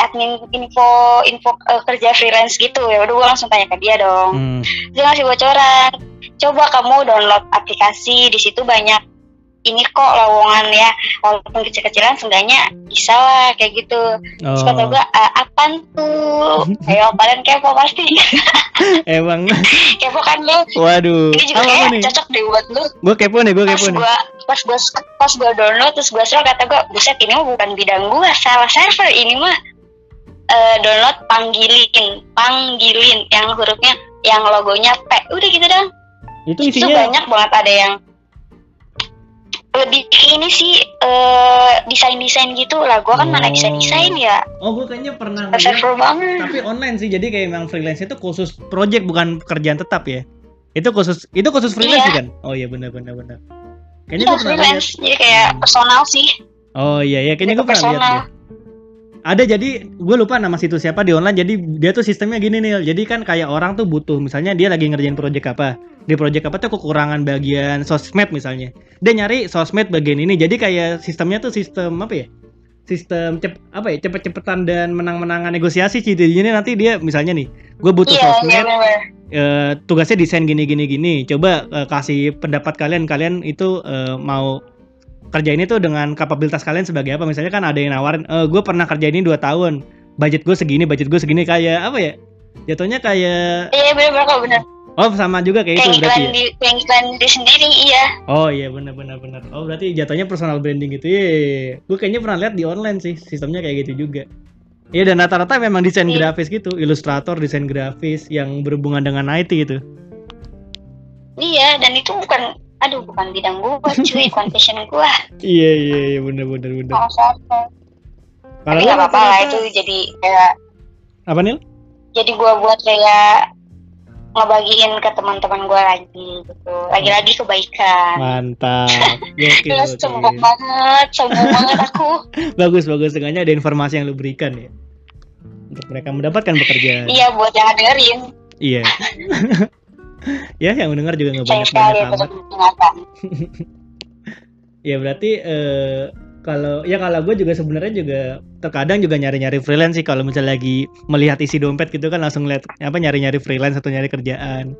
B: admin info info eh, kerja freelance gitu. Ya udah gue langsung tanya ke dia dong.
A: Hmm.
B: dia ngasih bocoran coba kamu download aplikasi di situ banyak ini kok lowongan ya walaupun kecil-kecilan seenggaknya bisa lah kayak gitu. Terus kata
A: oh.
B: gue "Ah, apaan tuh? Ayo kalian kepo pasti.
A: Emang.
B: Kepo kan lu
A: waduh.
B: Ini juga kayak
A: nih?
B: cocok deh buat lu.
A: Gue kepo nih gue
B: pas
A: kepo nih.
B: gua pas gua pas gua download terus gua search kata gua buset ini mah bukan bidang gua salah server ini mah eh, download panggilin panggilin yang hurufnya yang logonya P. Udah gitu dong.
A: Itu
B: itu
A: isinya
B: banyak banget ada yang lebih ini sih eh, desain-desain gitu lah. Gua kan mana
A: Oh.
B: desain-desain ya.
A: Oh gue kayaknya pernah
B: server banget.
A: tapi online sih. Jadi kayak emang freelance itu khusus project bukan pekerjaan tetap ya. Itu khusus itu khusus freelance
B: Iya.
A: kan? Oh iya benar benar benar. Kayaknya
B: Iya,
A: gue pernah
B: freelance. jadi kayak personal sih.
A: Oh iya iya. Kayaknya gue pernah lihat deh ada jadi gue lupa nama situs siapa di online jadi dia tuh sistemnya gini nih jadi kan kayak orang tuh butuh misalnya dia lagi ngerjain project apa. Di project apa tuh kekurangan bagian sosmed misalnya. Dia nyari sosmed bagian ini jadi kayak sistemnya tuh sistem apa ya? Sistem cep apa ya? Cepet-cepetan dan menang-menangan negosiasi sih jadinya nanti dia misalnya nih gue butuh
B: iya
A: sosmed
B: bener.
A: eh, tugasnya desain gini gini gini. Coba eh, kasih pendapat kalian kalian itu eh, mau kerja ini tuh dengan kapabilitas kalian sebagai apa? Misalnya kan ada yang nawarin eh gue pernah kerja ini dua tahun. Budget gue segini budget gue segini. Kayak apa ya? Jatuhnya kayak
B: iya bener-bener kok bener.
A: Oh sama juga kayak
B: kayak
A: itu berarti ya?
B: di kayak iklan di sendiri iya.
A: Oh iya benar benar benar oh berarti jatuhnya personal branding gitu. Iya gue kayaknya pernah lihat di online sih sistemnya kayak gitu juga. Iya dan rata-rata memang desain
B: Iya.
A: grafis gitu, ilustrator, desain grafis yang berhubungan dengan IT gitu.
B: Iya, dan itu bukan, aduh bukan bidang gua cuy, bukan passion gua.
A: Iya iya iya benar.
B: Sama siapa.
A: Kalau
B: Tapi nggak apa-apa lah itu jadi kayak,
A: apa Nil?
B: jadi gua buat kayak ngebagiin ke teman-teman gua lagi gitu. Lagi-lagi kebaikan.
A: Mantap. Gokil,
B: Terus sombong banget, sombong banget aku.
A: Bagus bagus sengaja ada informasi yang lu berikan ya. Untuk mereka mendapatkan pekerjaan.
B: Iya buat yang dengerin.
A: Iya. ya yang mendengar juga nggak banyak banyak
B: ya
A: amat ya berarti eh, kalau ya kalau gue juga sebenarnya juga terkadang juga nyari-nyari freelance sih kalau misalnya lagi melihat isi dompet gitu kan langsung lihat apa nyari-nyari freelance atau nyari kerjaan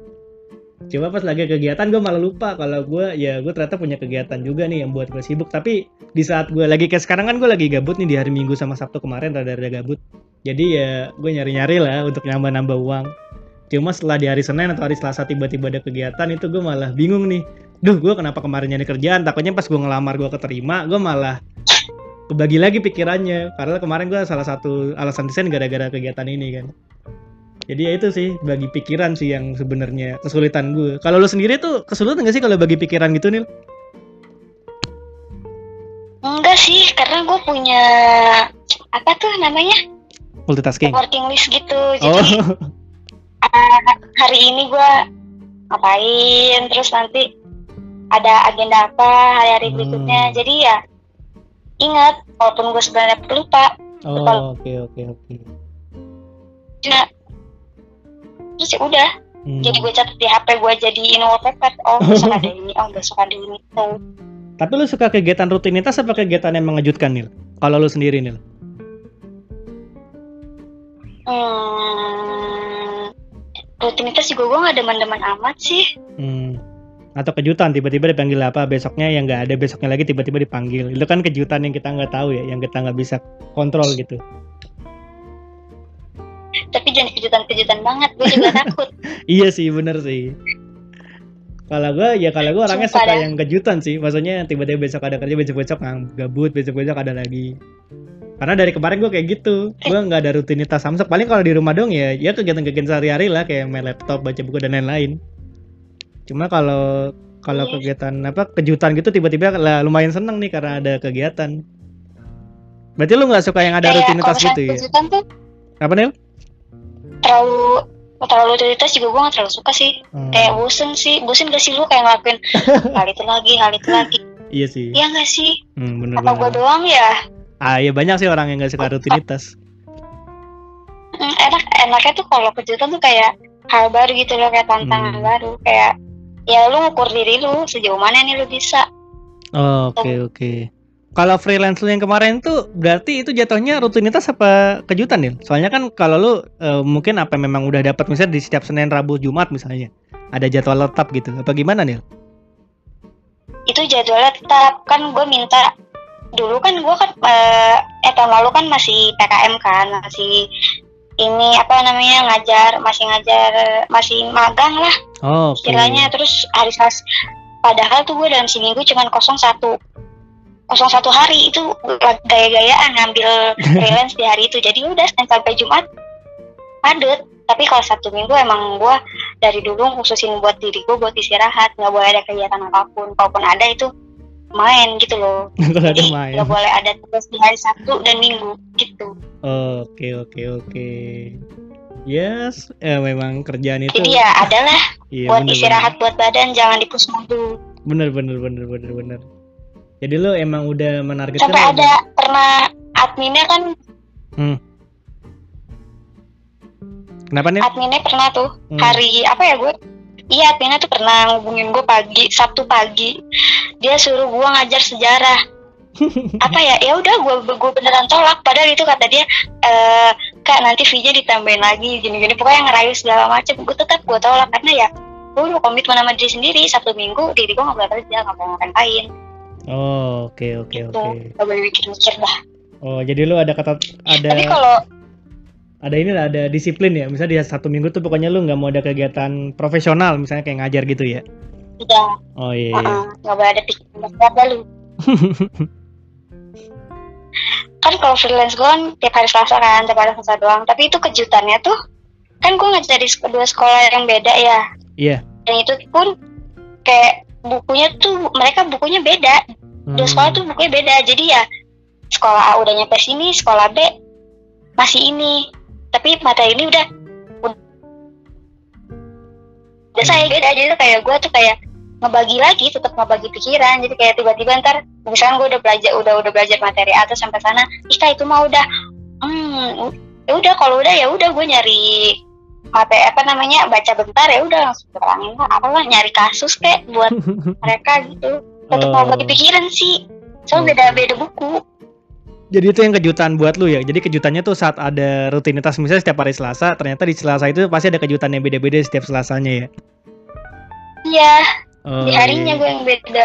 A: Cuma pas lagi kegiatan gue malah lupa kalau gue ya gue ternyata punya kegiatan juga nih yang buat gue sibuk. Tapi di saat gue lagi kayak sekarang kan gue lagi gabut nih di hari Minggu sama Sabtu kemarin rada-rada gabut. Jadi ya gue nyari-nyari lah untuk nambah-nambah uang. Cuma setelah di hari Senin atau hari Selasa tiba-tiba ada kegiatan itu gue malah bingung nih. Duh gue kenapa kemarin nyari kerjaan? Takutnya pas gue ngelamar gue keterima gue malah kebagi lagi pikirannya. Karena kemarin gue salah satu alasan desain gara-gara kegiatan ini kan. Jadi ya itu sih bagi pikiran sih yang sebenarnya kesulitan gue kalau lo sendiri tuh kesulitan gak sih kalau bagi pikiran gitu nih
B: enggak sih karena gue punya apa tuh namanya?
A: Multitasking.
B: Working list gitu. Jadi
A: oh
B: uh, hari ini gue ngapain? Terus nanti ada agenda apa hari-hari
A: Hmm.
B: berikutnya? Jadi ya ingat walaupun gue sebenarnya pelupa
A: oh oke oke oke.
B: Cuma terus ya udah.
A: Hmm.
B: jadi gue catat di HP gue jadiin wallpaper. Oh besok ada ini. Oh besok ada ini. Oh.
A: tapi lu suka kegiatan rutinitas apa kegiatan yang mengejutkan Nil? Kalau lu sendiri Nil?
B: Hmm, rutinitas juga gue gak demen-demen amat sih.
A: Hmm. Atau kejutan tiba-tiba dipanggil apa besoknya yang nggak ada besoknya lagi tiba-tiba dipanggil. Itu kan kejutan yang kita nggak tahu ya yang kita nggak bisa kontrol gitu.
B: Tapi jangan kejutan-kejutan banget gue juga takut.
A: Iya sih bener sih. Kalau gue ya kalau gue orangnya
B: Sumpah
A: suka
B: dah.
A: yang kejutan sih. Maksudnya tiba-tiba besok ada kerja besok besok gabut besok besok ada lagi karena dari kemarin gue kayak gitu. Gue nggak ada rutinitas samsek. Paling kalau di rumah dong ya ya kegiatan-kegiatan sehari-hari lah kayak main laptop baca buku dan lain-lain. Cuma kalau kalau
B: Iya.
A: kegiatan apa kejutan gitu tiba-tiba lah lumayan seneng nih karena ada kegiatan. Berarti lu nggak suka yang ada
B: Kayak
A: rutinitas gitu ya?
B: kejutan tuh
A: apa Nil?
B: terlalu terlalu rutinitas juga gue gak terlalu suka sih.
A: Hmm,
B: kayak bosen sih. Bosen gak sih lu kayak ngelakuin hal itu lagi hal itu lagi?
A: Iya sih.
B: Iya gak sih?
A: Hmm, bener
B: apa gue doang ya
A: ah ya banyak sih orang yang nggak suka rutinitas
B: Hmm, enak enaknya tuh kalau kejutan tuh kayak hal baru gitu loh kayak tantangan
A: Hmm.
B: baru kayak ya lu ngukur diri lu sejauh mana nih lu bisa
A: Oh, Oke oke. Kalau freelance lu yang kemarin tuh berarti itu jatuhnya rutinitas apa kejutan nih? Soalnya kan kalau lu eh, mungkin apa memang udah dapat misalnya di setiap Senin, Rabu, Jumat misalnya ada jadwal tetap gitu. Apa gimana nih?
B: itu jadwalnya tetap kan gue minta dulu kan gue kan eh, eh tahun lalu kan masih PKM kan masih ini apa namanya ngajar masih ngajar masih magang lah
A: Oh, oke.
B: istilahnya. Terus hari Selasa padahal tuh gue dalam seminggu cuman kosong satu kosong satu hari. Itu gaya-gayaan ngambil freelance di hari itu. Jadi udah sampai Jumat padet tapi kalau satu minggu emang gue dari dulu khususin buat diri gue buat istirahat. Nggak boleh ada kegiatan apa pun. Kalaupun ada itu main gitu loh
A: Kalau ada main.
B: nggak boleh ada tugas di hari Sabtu dan Minggu gitu
A: Oke oke oke. Yes, eh, memang kerjaan itu.
B: jadi ya adalah
A: Iya,
B: buat
A: bener,
B: istirahat buat badan jangan dipus mulu
A: Bener bener bener bener bener. Jadi lu emang udah menargetkan.
B: sampai ada pernah adminnya kan
A: Kenapa nih?
B: adminnya pernah tuh
A: Hmm.
B: hari apa ya gue iya adminnya tuh pernah ngubungin gue pagi Sabtu pagi. Dia suruh gue ngajar sejarah. Apa ya? Ya udah gue gue beneran tolak. Padahal itu kata dia eh kak nanti fee-nya ditambahin lagi gini-gini. Pokoknya ngerayu segala macem. Gue tetap gue tolak karena ya gue udah komitmen sama diri sendiri. Sabtu Minggu diri gue nggak boleh kerja nggak boleh ngapain.
A: Oh, oke oke
B: gitu.
A: oke.
B: nggak boleh mikir-mikir dah.
A: Oh, jadi lu ada kata ada
B: tapi kalau
A: ada ini lah ada disiplin ya. Misalnya di satu minggu tuh pokoknya lu nggak mau ada kegiatan profesional misalnya kayak ngajar gitu ya?
B: Tidak
A: oh iya, iya.
B: uh-uh, nggak boleh ada pikiran lu kan kalau freelance gue kan tiap hari Selasa kan tiap hari Selasa doang. Tapi itu kejutannya tuh kan gue ngajar di dua sekolah yang beda ya.
A: Iya.
B: dan itu pun kayak bukunya tuh mereka bukunya beda. Dua
A: Hmm.
B: sekolah tuh bukunya beda. Jadi ya sekolah A udah nyampe sini sekolah B masih ini tapi materi ini udah udah saya beda jadi tuh kayak gue tuh kayak ngebagi lagi tetap ngebagi pikiran. Jadi kayak tiba-tiba ntar misalnya gue udah belajar udah udah belajar materi atas sampai sana ih Kak, itu mah udah. Hmm ya udah kalau udah ya udah gue nyari mata apa namanya baca bentar ya udah langsung terangin lah apalah nyari kasus kayak buat mereka gitu. Tetap mau
A: Oh.
B: bagi pikiran sih. Soalnya beda beda buku
A: Jadi itu yang kejutan buat lu ya. Jadi kejutannya tuh saat ada rutinitas misalnya setiap hari Selasa, ternyata di Selasa itu pasti ada kejutan yang beda-beda setiap Selasanya ya.
B: iya
A: Oh,
B: di harinya
A: iya.
B: gue yang beda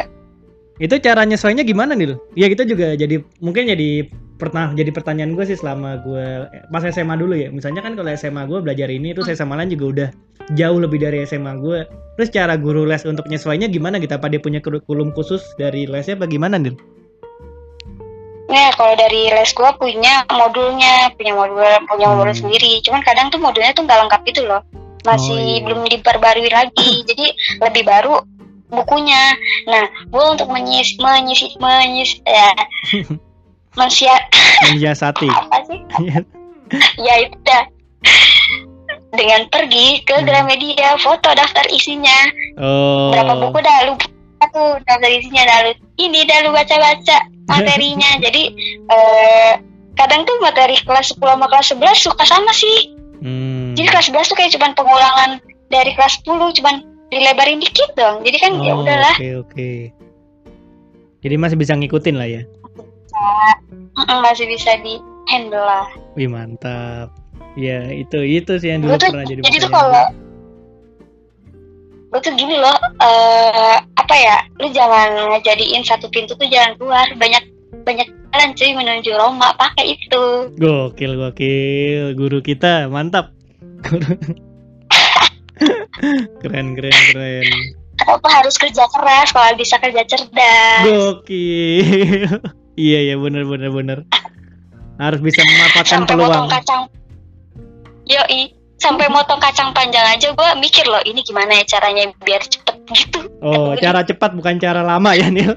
A: Itu cara nyesuainya gimana nih lu? Ya kita juga jadi mungkin jadi pernah jadi pertanyaan gue sih selama gue pas SMA dulu ya. Misalnya kan kalau SMA gue belajar ini terus SMA lain juga udah jauh lebih dari SMA gue. Terus cara guru les untuk nyesuainya gimana gitu? Apa dia punya kurikulum khusus dari lesnya apa gimana nih?
B: Nah, kalau dari les gua punya modulnya, punya modul punya modul
A: Hmm.
B: sendiri. Cuman kadang tuh modulnya tuh nggak lengkap itu loh. Masih
A: Oh, iya.
B: belum diperbarui lagi. Jadi lebih baru bukunya. Nah, gua untuk menyis menyis menyis ya mensia
A: Menyiasati.
B: apa sih? ya itu dah. Dengan pergi ke
A: Hmm.
B: Gramedia, foto daftar isinya.
A: oh.
B: Berapa buku dah lu tuh daftar isinya dah lu. Ini dah lu baca-baca materinya. Jadi eh kadang tuh materi kelas 10 sama kelas 11 suka sama sih.
A: Hmm.
B: Jadi kelas 11 tuh kayak cuman pengulangan dari kelas 10 cuman dilebarin dikit dong. Jadi kan ya
A: Oh,
B: udahlah.
A: Oke oke. Jadi masih bisa ngikutin lah ya.
B: Mm-mm, masih bisa di handle lah.
A: Wih mantap. Ya itu itu sih yang dulu
B: tuh
A: pernah jadi
B: jadi tuh kalau gue tuh gini loh, eh apa ya, lu jangan ngejadiin satu pintu tuh jalan keluar, banyak banyak jalan cuy menuju Roma pakai itu.
A: Gokil gokil. Guru kita mantap. Keren keren keren.
B: Apa harus kerja keras kalau bisa kerja cerdas.
A: Gokil. iya iya bener bener bener. Harus bisa memanfaatkan peluang.
B: kacang. Yoi, sampai motong kacang panjang aja gue mikir loh, ini gimana ya caranya biar cepet gitu.
A: Oh cara cepat bukan cara lama ya Nil.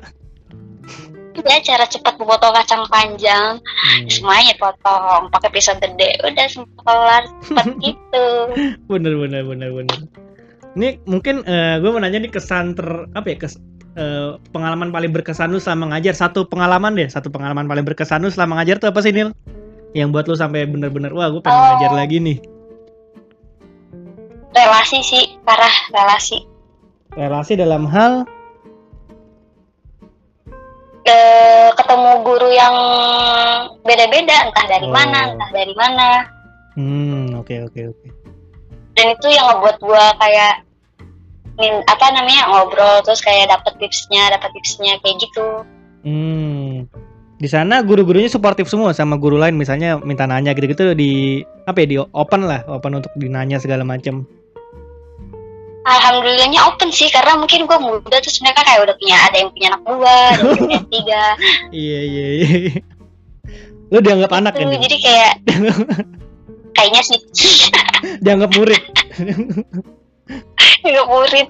B: Ya cara cepat memotong kacang panjang,
A: Hmm,
B: semuanya potong pakai pisau gede, udah kelar cepet gitu.
A: bener bener bener bener. Ini mungkin gue mau nanya nih kesan ter apa ya kes, eh, pengalaman paling berkesan lu selama ngajar satu pengalaman deh satu pengalaman paling berkesan lu selama ngajar tuh apa sih Nil? Yang buat lu sampai bener-bener wah gue pengen
B: Oh.
A: ngajar lagi nih.
B: Relasi sih, parah relasi.
A: Relasi dalam hal
B: Eh, ketemu guru yang beda-beda, entah dari
A: Oh.
B: mana, entah dari mana.
A: hmm oke oke oke.
B: Dan itu yang ngebuat gua kayak min apa namanya ngobrol terus kayak dapet tipsnya, dapet tipsnya kayak gitu.
A: Hmm. Di sana guru-gurunya suportif semua sama guru lain misalnya minta nanya gitu-gitu di apa ya di open lah, open untuk dinanya segala macam.
B: Alhamdulillahnya open sih karena mungkin gua muda terus mereka kayak udah punya ada yang punya anak dua, ada yang punya tiga.
A: Iya iya iya. Lu dianggap anak kan? Din?
B: jadi kayak kayaknya sih
A: Dianggap murid.
B: nggak murid.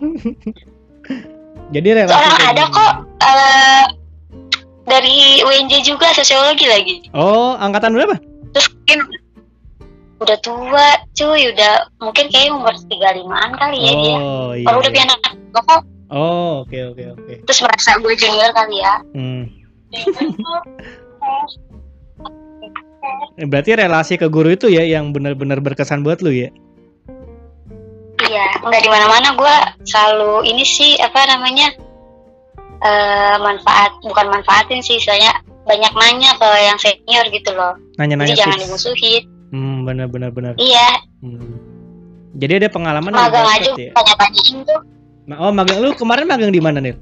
A: Jadi relasi
B: Soalnya ada kok eh, dari UNJ juga sosiologi lagi.
A: Oh, angkatan berapa?
B: Terus mungkin udah tua cuy, udah mungkin kayak umur 35an kali ya dia.
A: Oh, iya.
B: Kalau udah
A: iya.
B: punya anak kok
A: Oh, oke oke oke.
B: terus merasa gue junior kali ya.
A: Hmm. Berarti relasi ke guru itu ya yang benar-benar berkesan buat lu ya?
B: Iya, nggak di mana-mana gue selalu ini sih apa namanya eh manfaat bukan manfaatin sih, saya banyak nanya ke yang senior gitu loh.
A: Nanya-nanya
B: Jadi jangan
A: tips.
B: dimusuhin.
A: Hmm, benar-benar benar.
B: Iya,
A: Hmm. Jadi ada pengalaman
B: magang aja
A: ya?
B: tuh
A: Ma- Oh, magang lu kemarin magang di mana, Nil?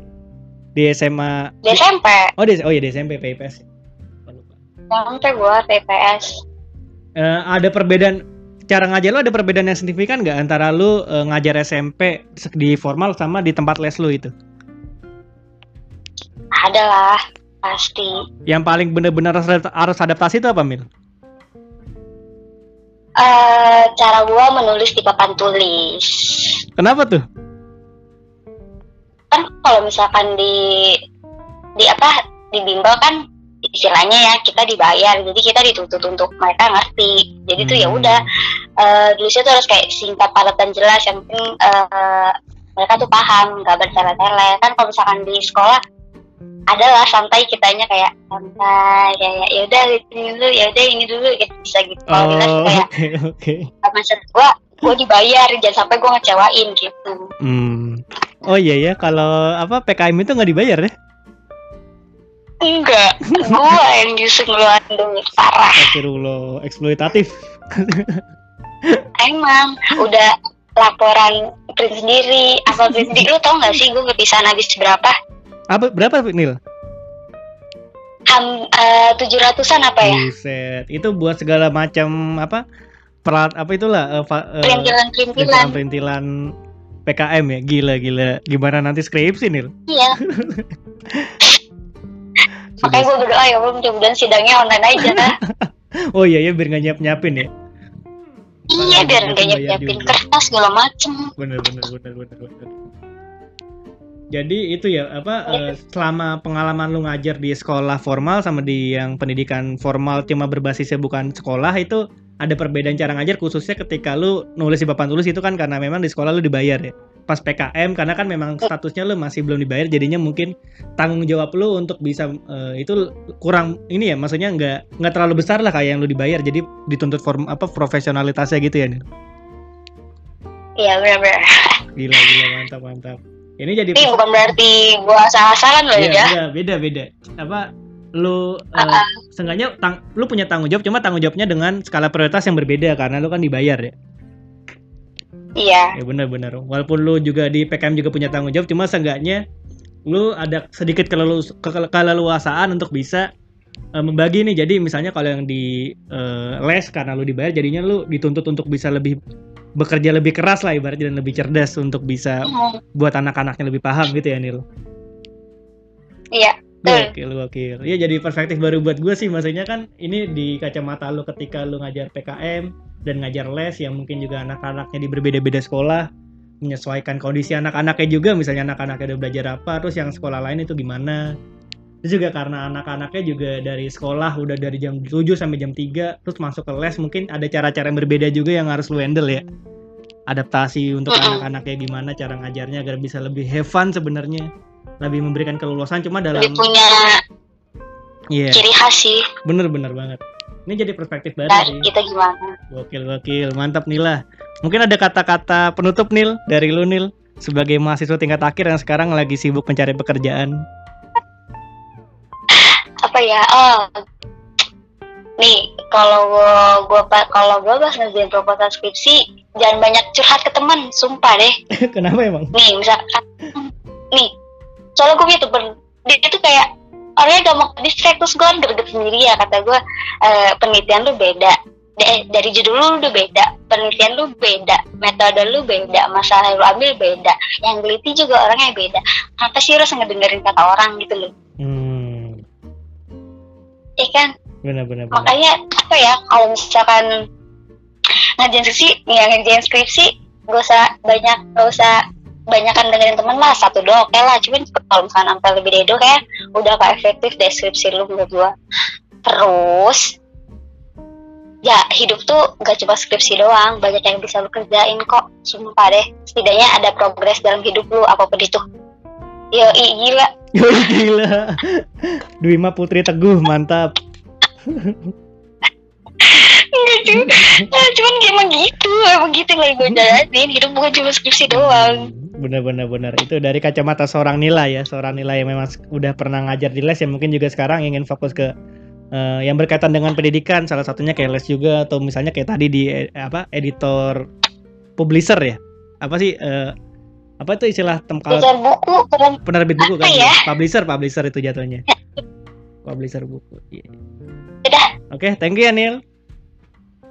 A: Di SMA.
B: di SMP.
A: Oh, di oh iya di SMP PIPS.
B: SMP gue PPS.
A: Eh, ada perbedaan cara ngajar lu ada perbedaan yang signifikan nggak antara lu eh, ngajar SMP di formal sama di tempat les lu itu?
B: Ada lah, pasti.
A: Yang paling bener-bener harus, harus adaptasi itu apa, Mil?
B: Eh cara gua menulis di papan tulis.
A: Kenapa tuh?
B: Kan kalau misalkan di di apa di bimbel kan istilahnya ya kita dibayar, jadi kita dituntut untuk mereka ngerti. Jadi tuh ya
A: Hmm.
B: udah eh tulisnya tuh harus kayak singkat, padat dan jelas. Yang penting eh, mereka tuh paham, nggak bertele-tele. Kan kalau misalkan di sekolah adalah santai kitanya kayak santai kayak ya udah ini dulu ya udah ini dulu gitu bisa gitu kalau
A: Oh,
B: kayak
A: oke oke.
B: maksud gua gue dibayar jangan sampai gue ngecewain gitu
A: Hmm. Oh iya ya, kalau apa PKM itu nggak dibayar ya?
B: enggak gue yang justru ngeluarin duit parah
A: Astagfirullah, eksploitatif.
B: emang udah laporan print sendiri apa print sendiri lu tau gak sih gue kepisahan habis berapa
A: Apa berapa Nil?
B: ham tujuh ratusan apa ya
A: Buset, itu buat segala macam apa pelat apa itulah eh, fa- eh,
B: perintilan perintilan
A: PKM ya. Gila gila. Gimana nanti skripsi Nil?
B: iya makanya gue berdoa ya Allah mudah-mudahan sidangnya online aja
A: Oh iya ya biar nggak nyiap nyiapin ya.
B: iya biar nggak nyiapin
A: juga.
B: kertas segala macem
A: Bener bener bener bener bener. Jadi itu ya apa eh, selama pengalaman lu ngajar di sekolah formal sama di yang pendidikan formal cuma berbasisnya bukan sekolah itu ada perbedaan cara ngajar khususnya ketika lu nulis di papan tulis itu kan karena memang di sekolah lu dibayar ya. Pas PKM karena kan memang statusnya lu masih belum dibayar jadinya mungkin tanggung jawab lu untuk bisa eh, itu kurang ini ya maksudnya nggak nggak terlalu besar lah kayak yang lu dibayar jadi dituntut form apa profesionalitasnya gitu ya.
B: Iya benar-benar
A: Gila gila mantap mantap. Ini jadi
B: ini bukan berarti gue asal-asalan loh
A: Iya,
B: ya
A: beda, beda, beda. Apa lu
B: Ah, ah.
A: seenggaknya tang, lu punya tanggung jawab cuma tanggung jawabnya dengan skala prioritas yang berbeda karena lu kan dibayar ya.
B: iya
A: Ya benar-benar. Walaupun lu juga di PKM juga punya tanggung jawab cuma seenggaknya lu ada sedikit kelelus, ke- keleluasaan untuk bisa eh, membagi nih. Jadi misalnya kalau yang di eh, les karena lu dibayar jadinya lu dituntut untuk bisa lebih bekerja lebih keras lah ibaratnya dan lebih cerdas untuk bisa
B: Hmm,
A: buat anak-anaknya lebih paham gitu ya Nil.
B: iya betul
A: Gokil, gokil. Iya jadi perspektif baru buat gue sih, maksudnya kan ini di kacamata lu ketika lu ngajar PKM dan ngajar les yang mungkin juga anak-anaknya di berbeda-beda sekolah, menyesuaikan kondisi anak-anaknya juga, misalnya anak-anaknya udah belajar apa, terus yang sekolah lain itu gimana. Terus juga karena anak-anaknya juga dari sekolah udah dari jam 7 sampai jam 3, terus masuk ke les mungkin ada cara-cara yang berbeda juga yang harus lu handle ya. Adaptasi untuk anak-anaknya gimana cara ngajarnya agar bisa lebih have fun sebenarnya. Lebih memberikan keleluasan cuma dalam
B: lebih punya
A: Iya,
B: ciri khas sih
A: bener-bener banget. Ini jadi perspektif baru
B: dari
A: sih.
B: kita gimana
A: Gokil, gokil. Mantap Nila. Mungkin ada kata-kata penutup Nil dari lu Nil sebagai mahasiswa tingkat akhir yang sekarang lagi sibuk mencari pekerjaan.
B: Apa ya oh nih kalau gua kalau gua pas ngerjain proposal skripsi jangan banyak curhat ke teman sumpah deh.
A: Kenapa emang?
B: nih misalkan nih soalnya gue gitu dia tuh kayak orangnya gak mau distract terus gue kan greget sendiri ya kata gue eh, penelitian lu beda Da- dari judul lu udah beda penelitian lu beda metode lu beda masalah lu ambil beda yang geliti juga orangnya beda. Kenapa sih harus ngedengerin kata orang gitu loh ya kan
A: benar-benar. benar.
B: makanya apa ya kalau misalkan ngajain skripsi ya ngajain skripsi gak usah banyak gak usah banyakan dengerin temen lah satu doang oke lah cuman kalau misalkan sampai lebih dari itu kayak udah gak efektif deskripsi lu menurut gua terus ya hidup tuh gak cuma skripsi doang banyak yang bisa lu kerjain kok sumpah deh setidaknya ada progres dalam hidup lu apa pun itu yo gila.
A: Yoi, gila. Dwima Putri Teguh, mantap.
B: Enggak juga Nah, cuman emang gitu. Emang gitu lagi gue jalanin. Hidup bukan cuma skripsi doang.
A: Bener-bener bener. Itu dari kacamata seorang Nila ya, seorang Nila yang memang udah pernah ngajar di les. Yang mungkin juga sekarang ingin fokus ke eh, yang berkaitan dengan pendidikan, salah satunya kayak les juga. Atau misalnya kayak tadi di eh, apa editor publisher ya. Apa sih eh, apa itu istilah tem kalau
B: belajar buku
A: penerbit buku kan?
B: ya?
A: Publisher, publisher itu jatuhnya. Publisher buku. Iya.
B: Udah.
A: Oke, thank you ya Nil.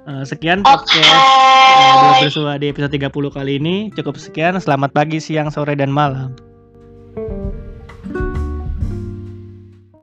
A: Eh, sekian
B: oke
A: podcast Bersua di episode 30 kali ini. Cukup sekian. Selamat pagi, siang, sore, dan malam.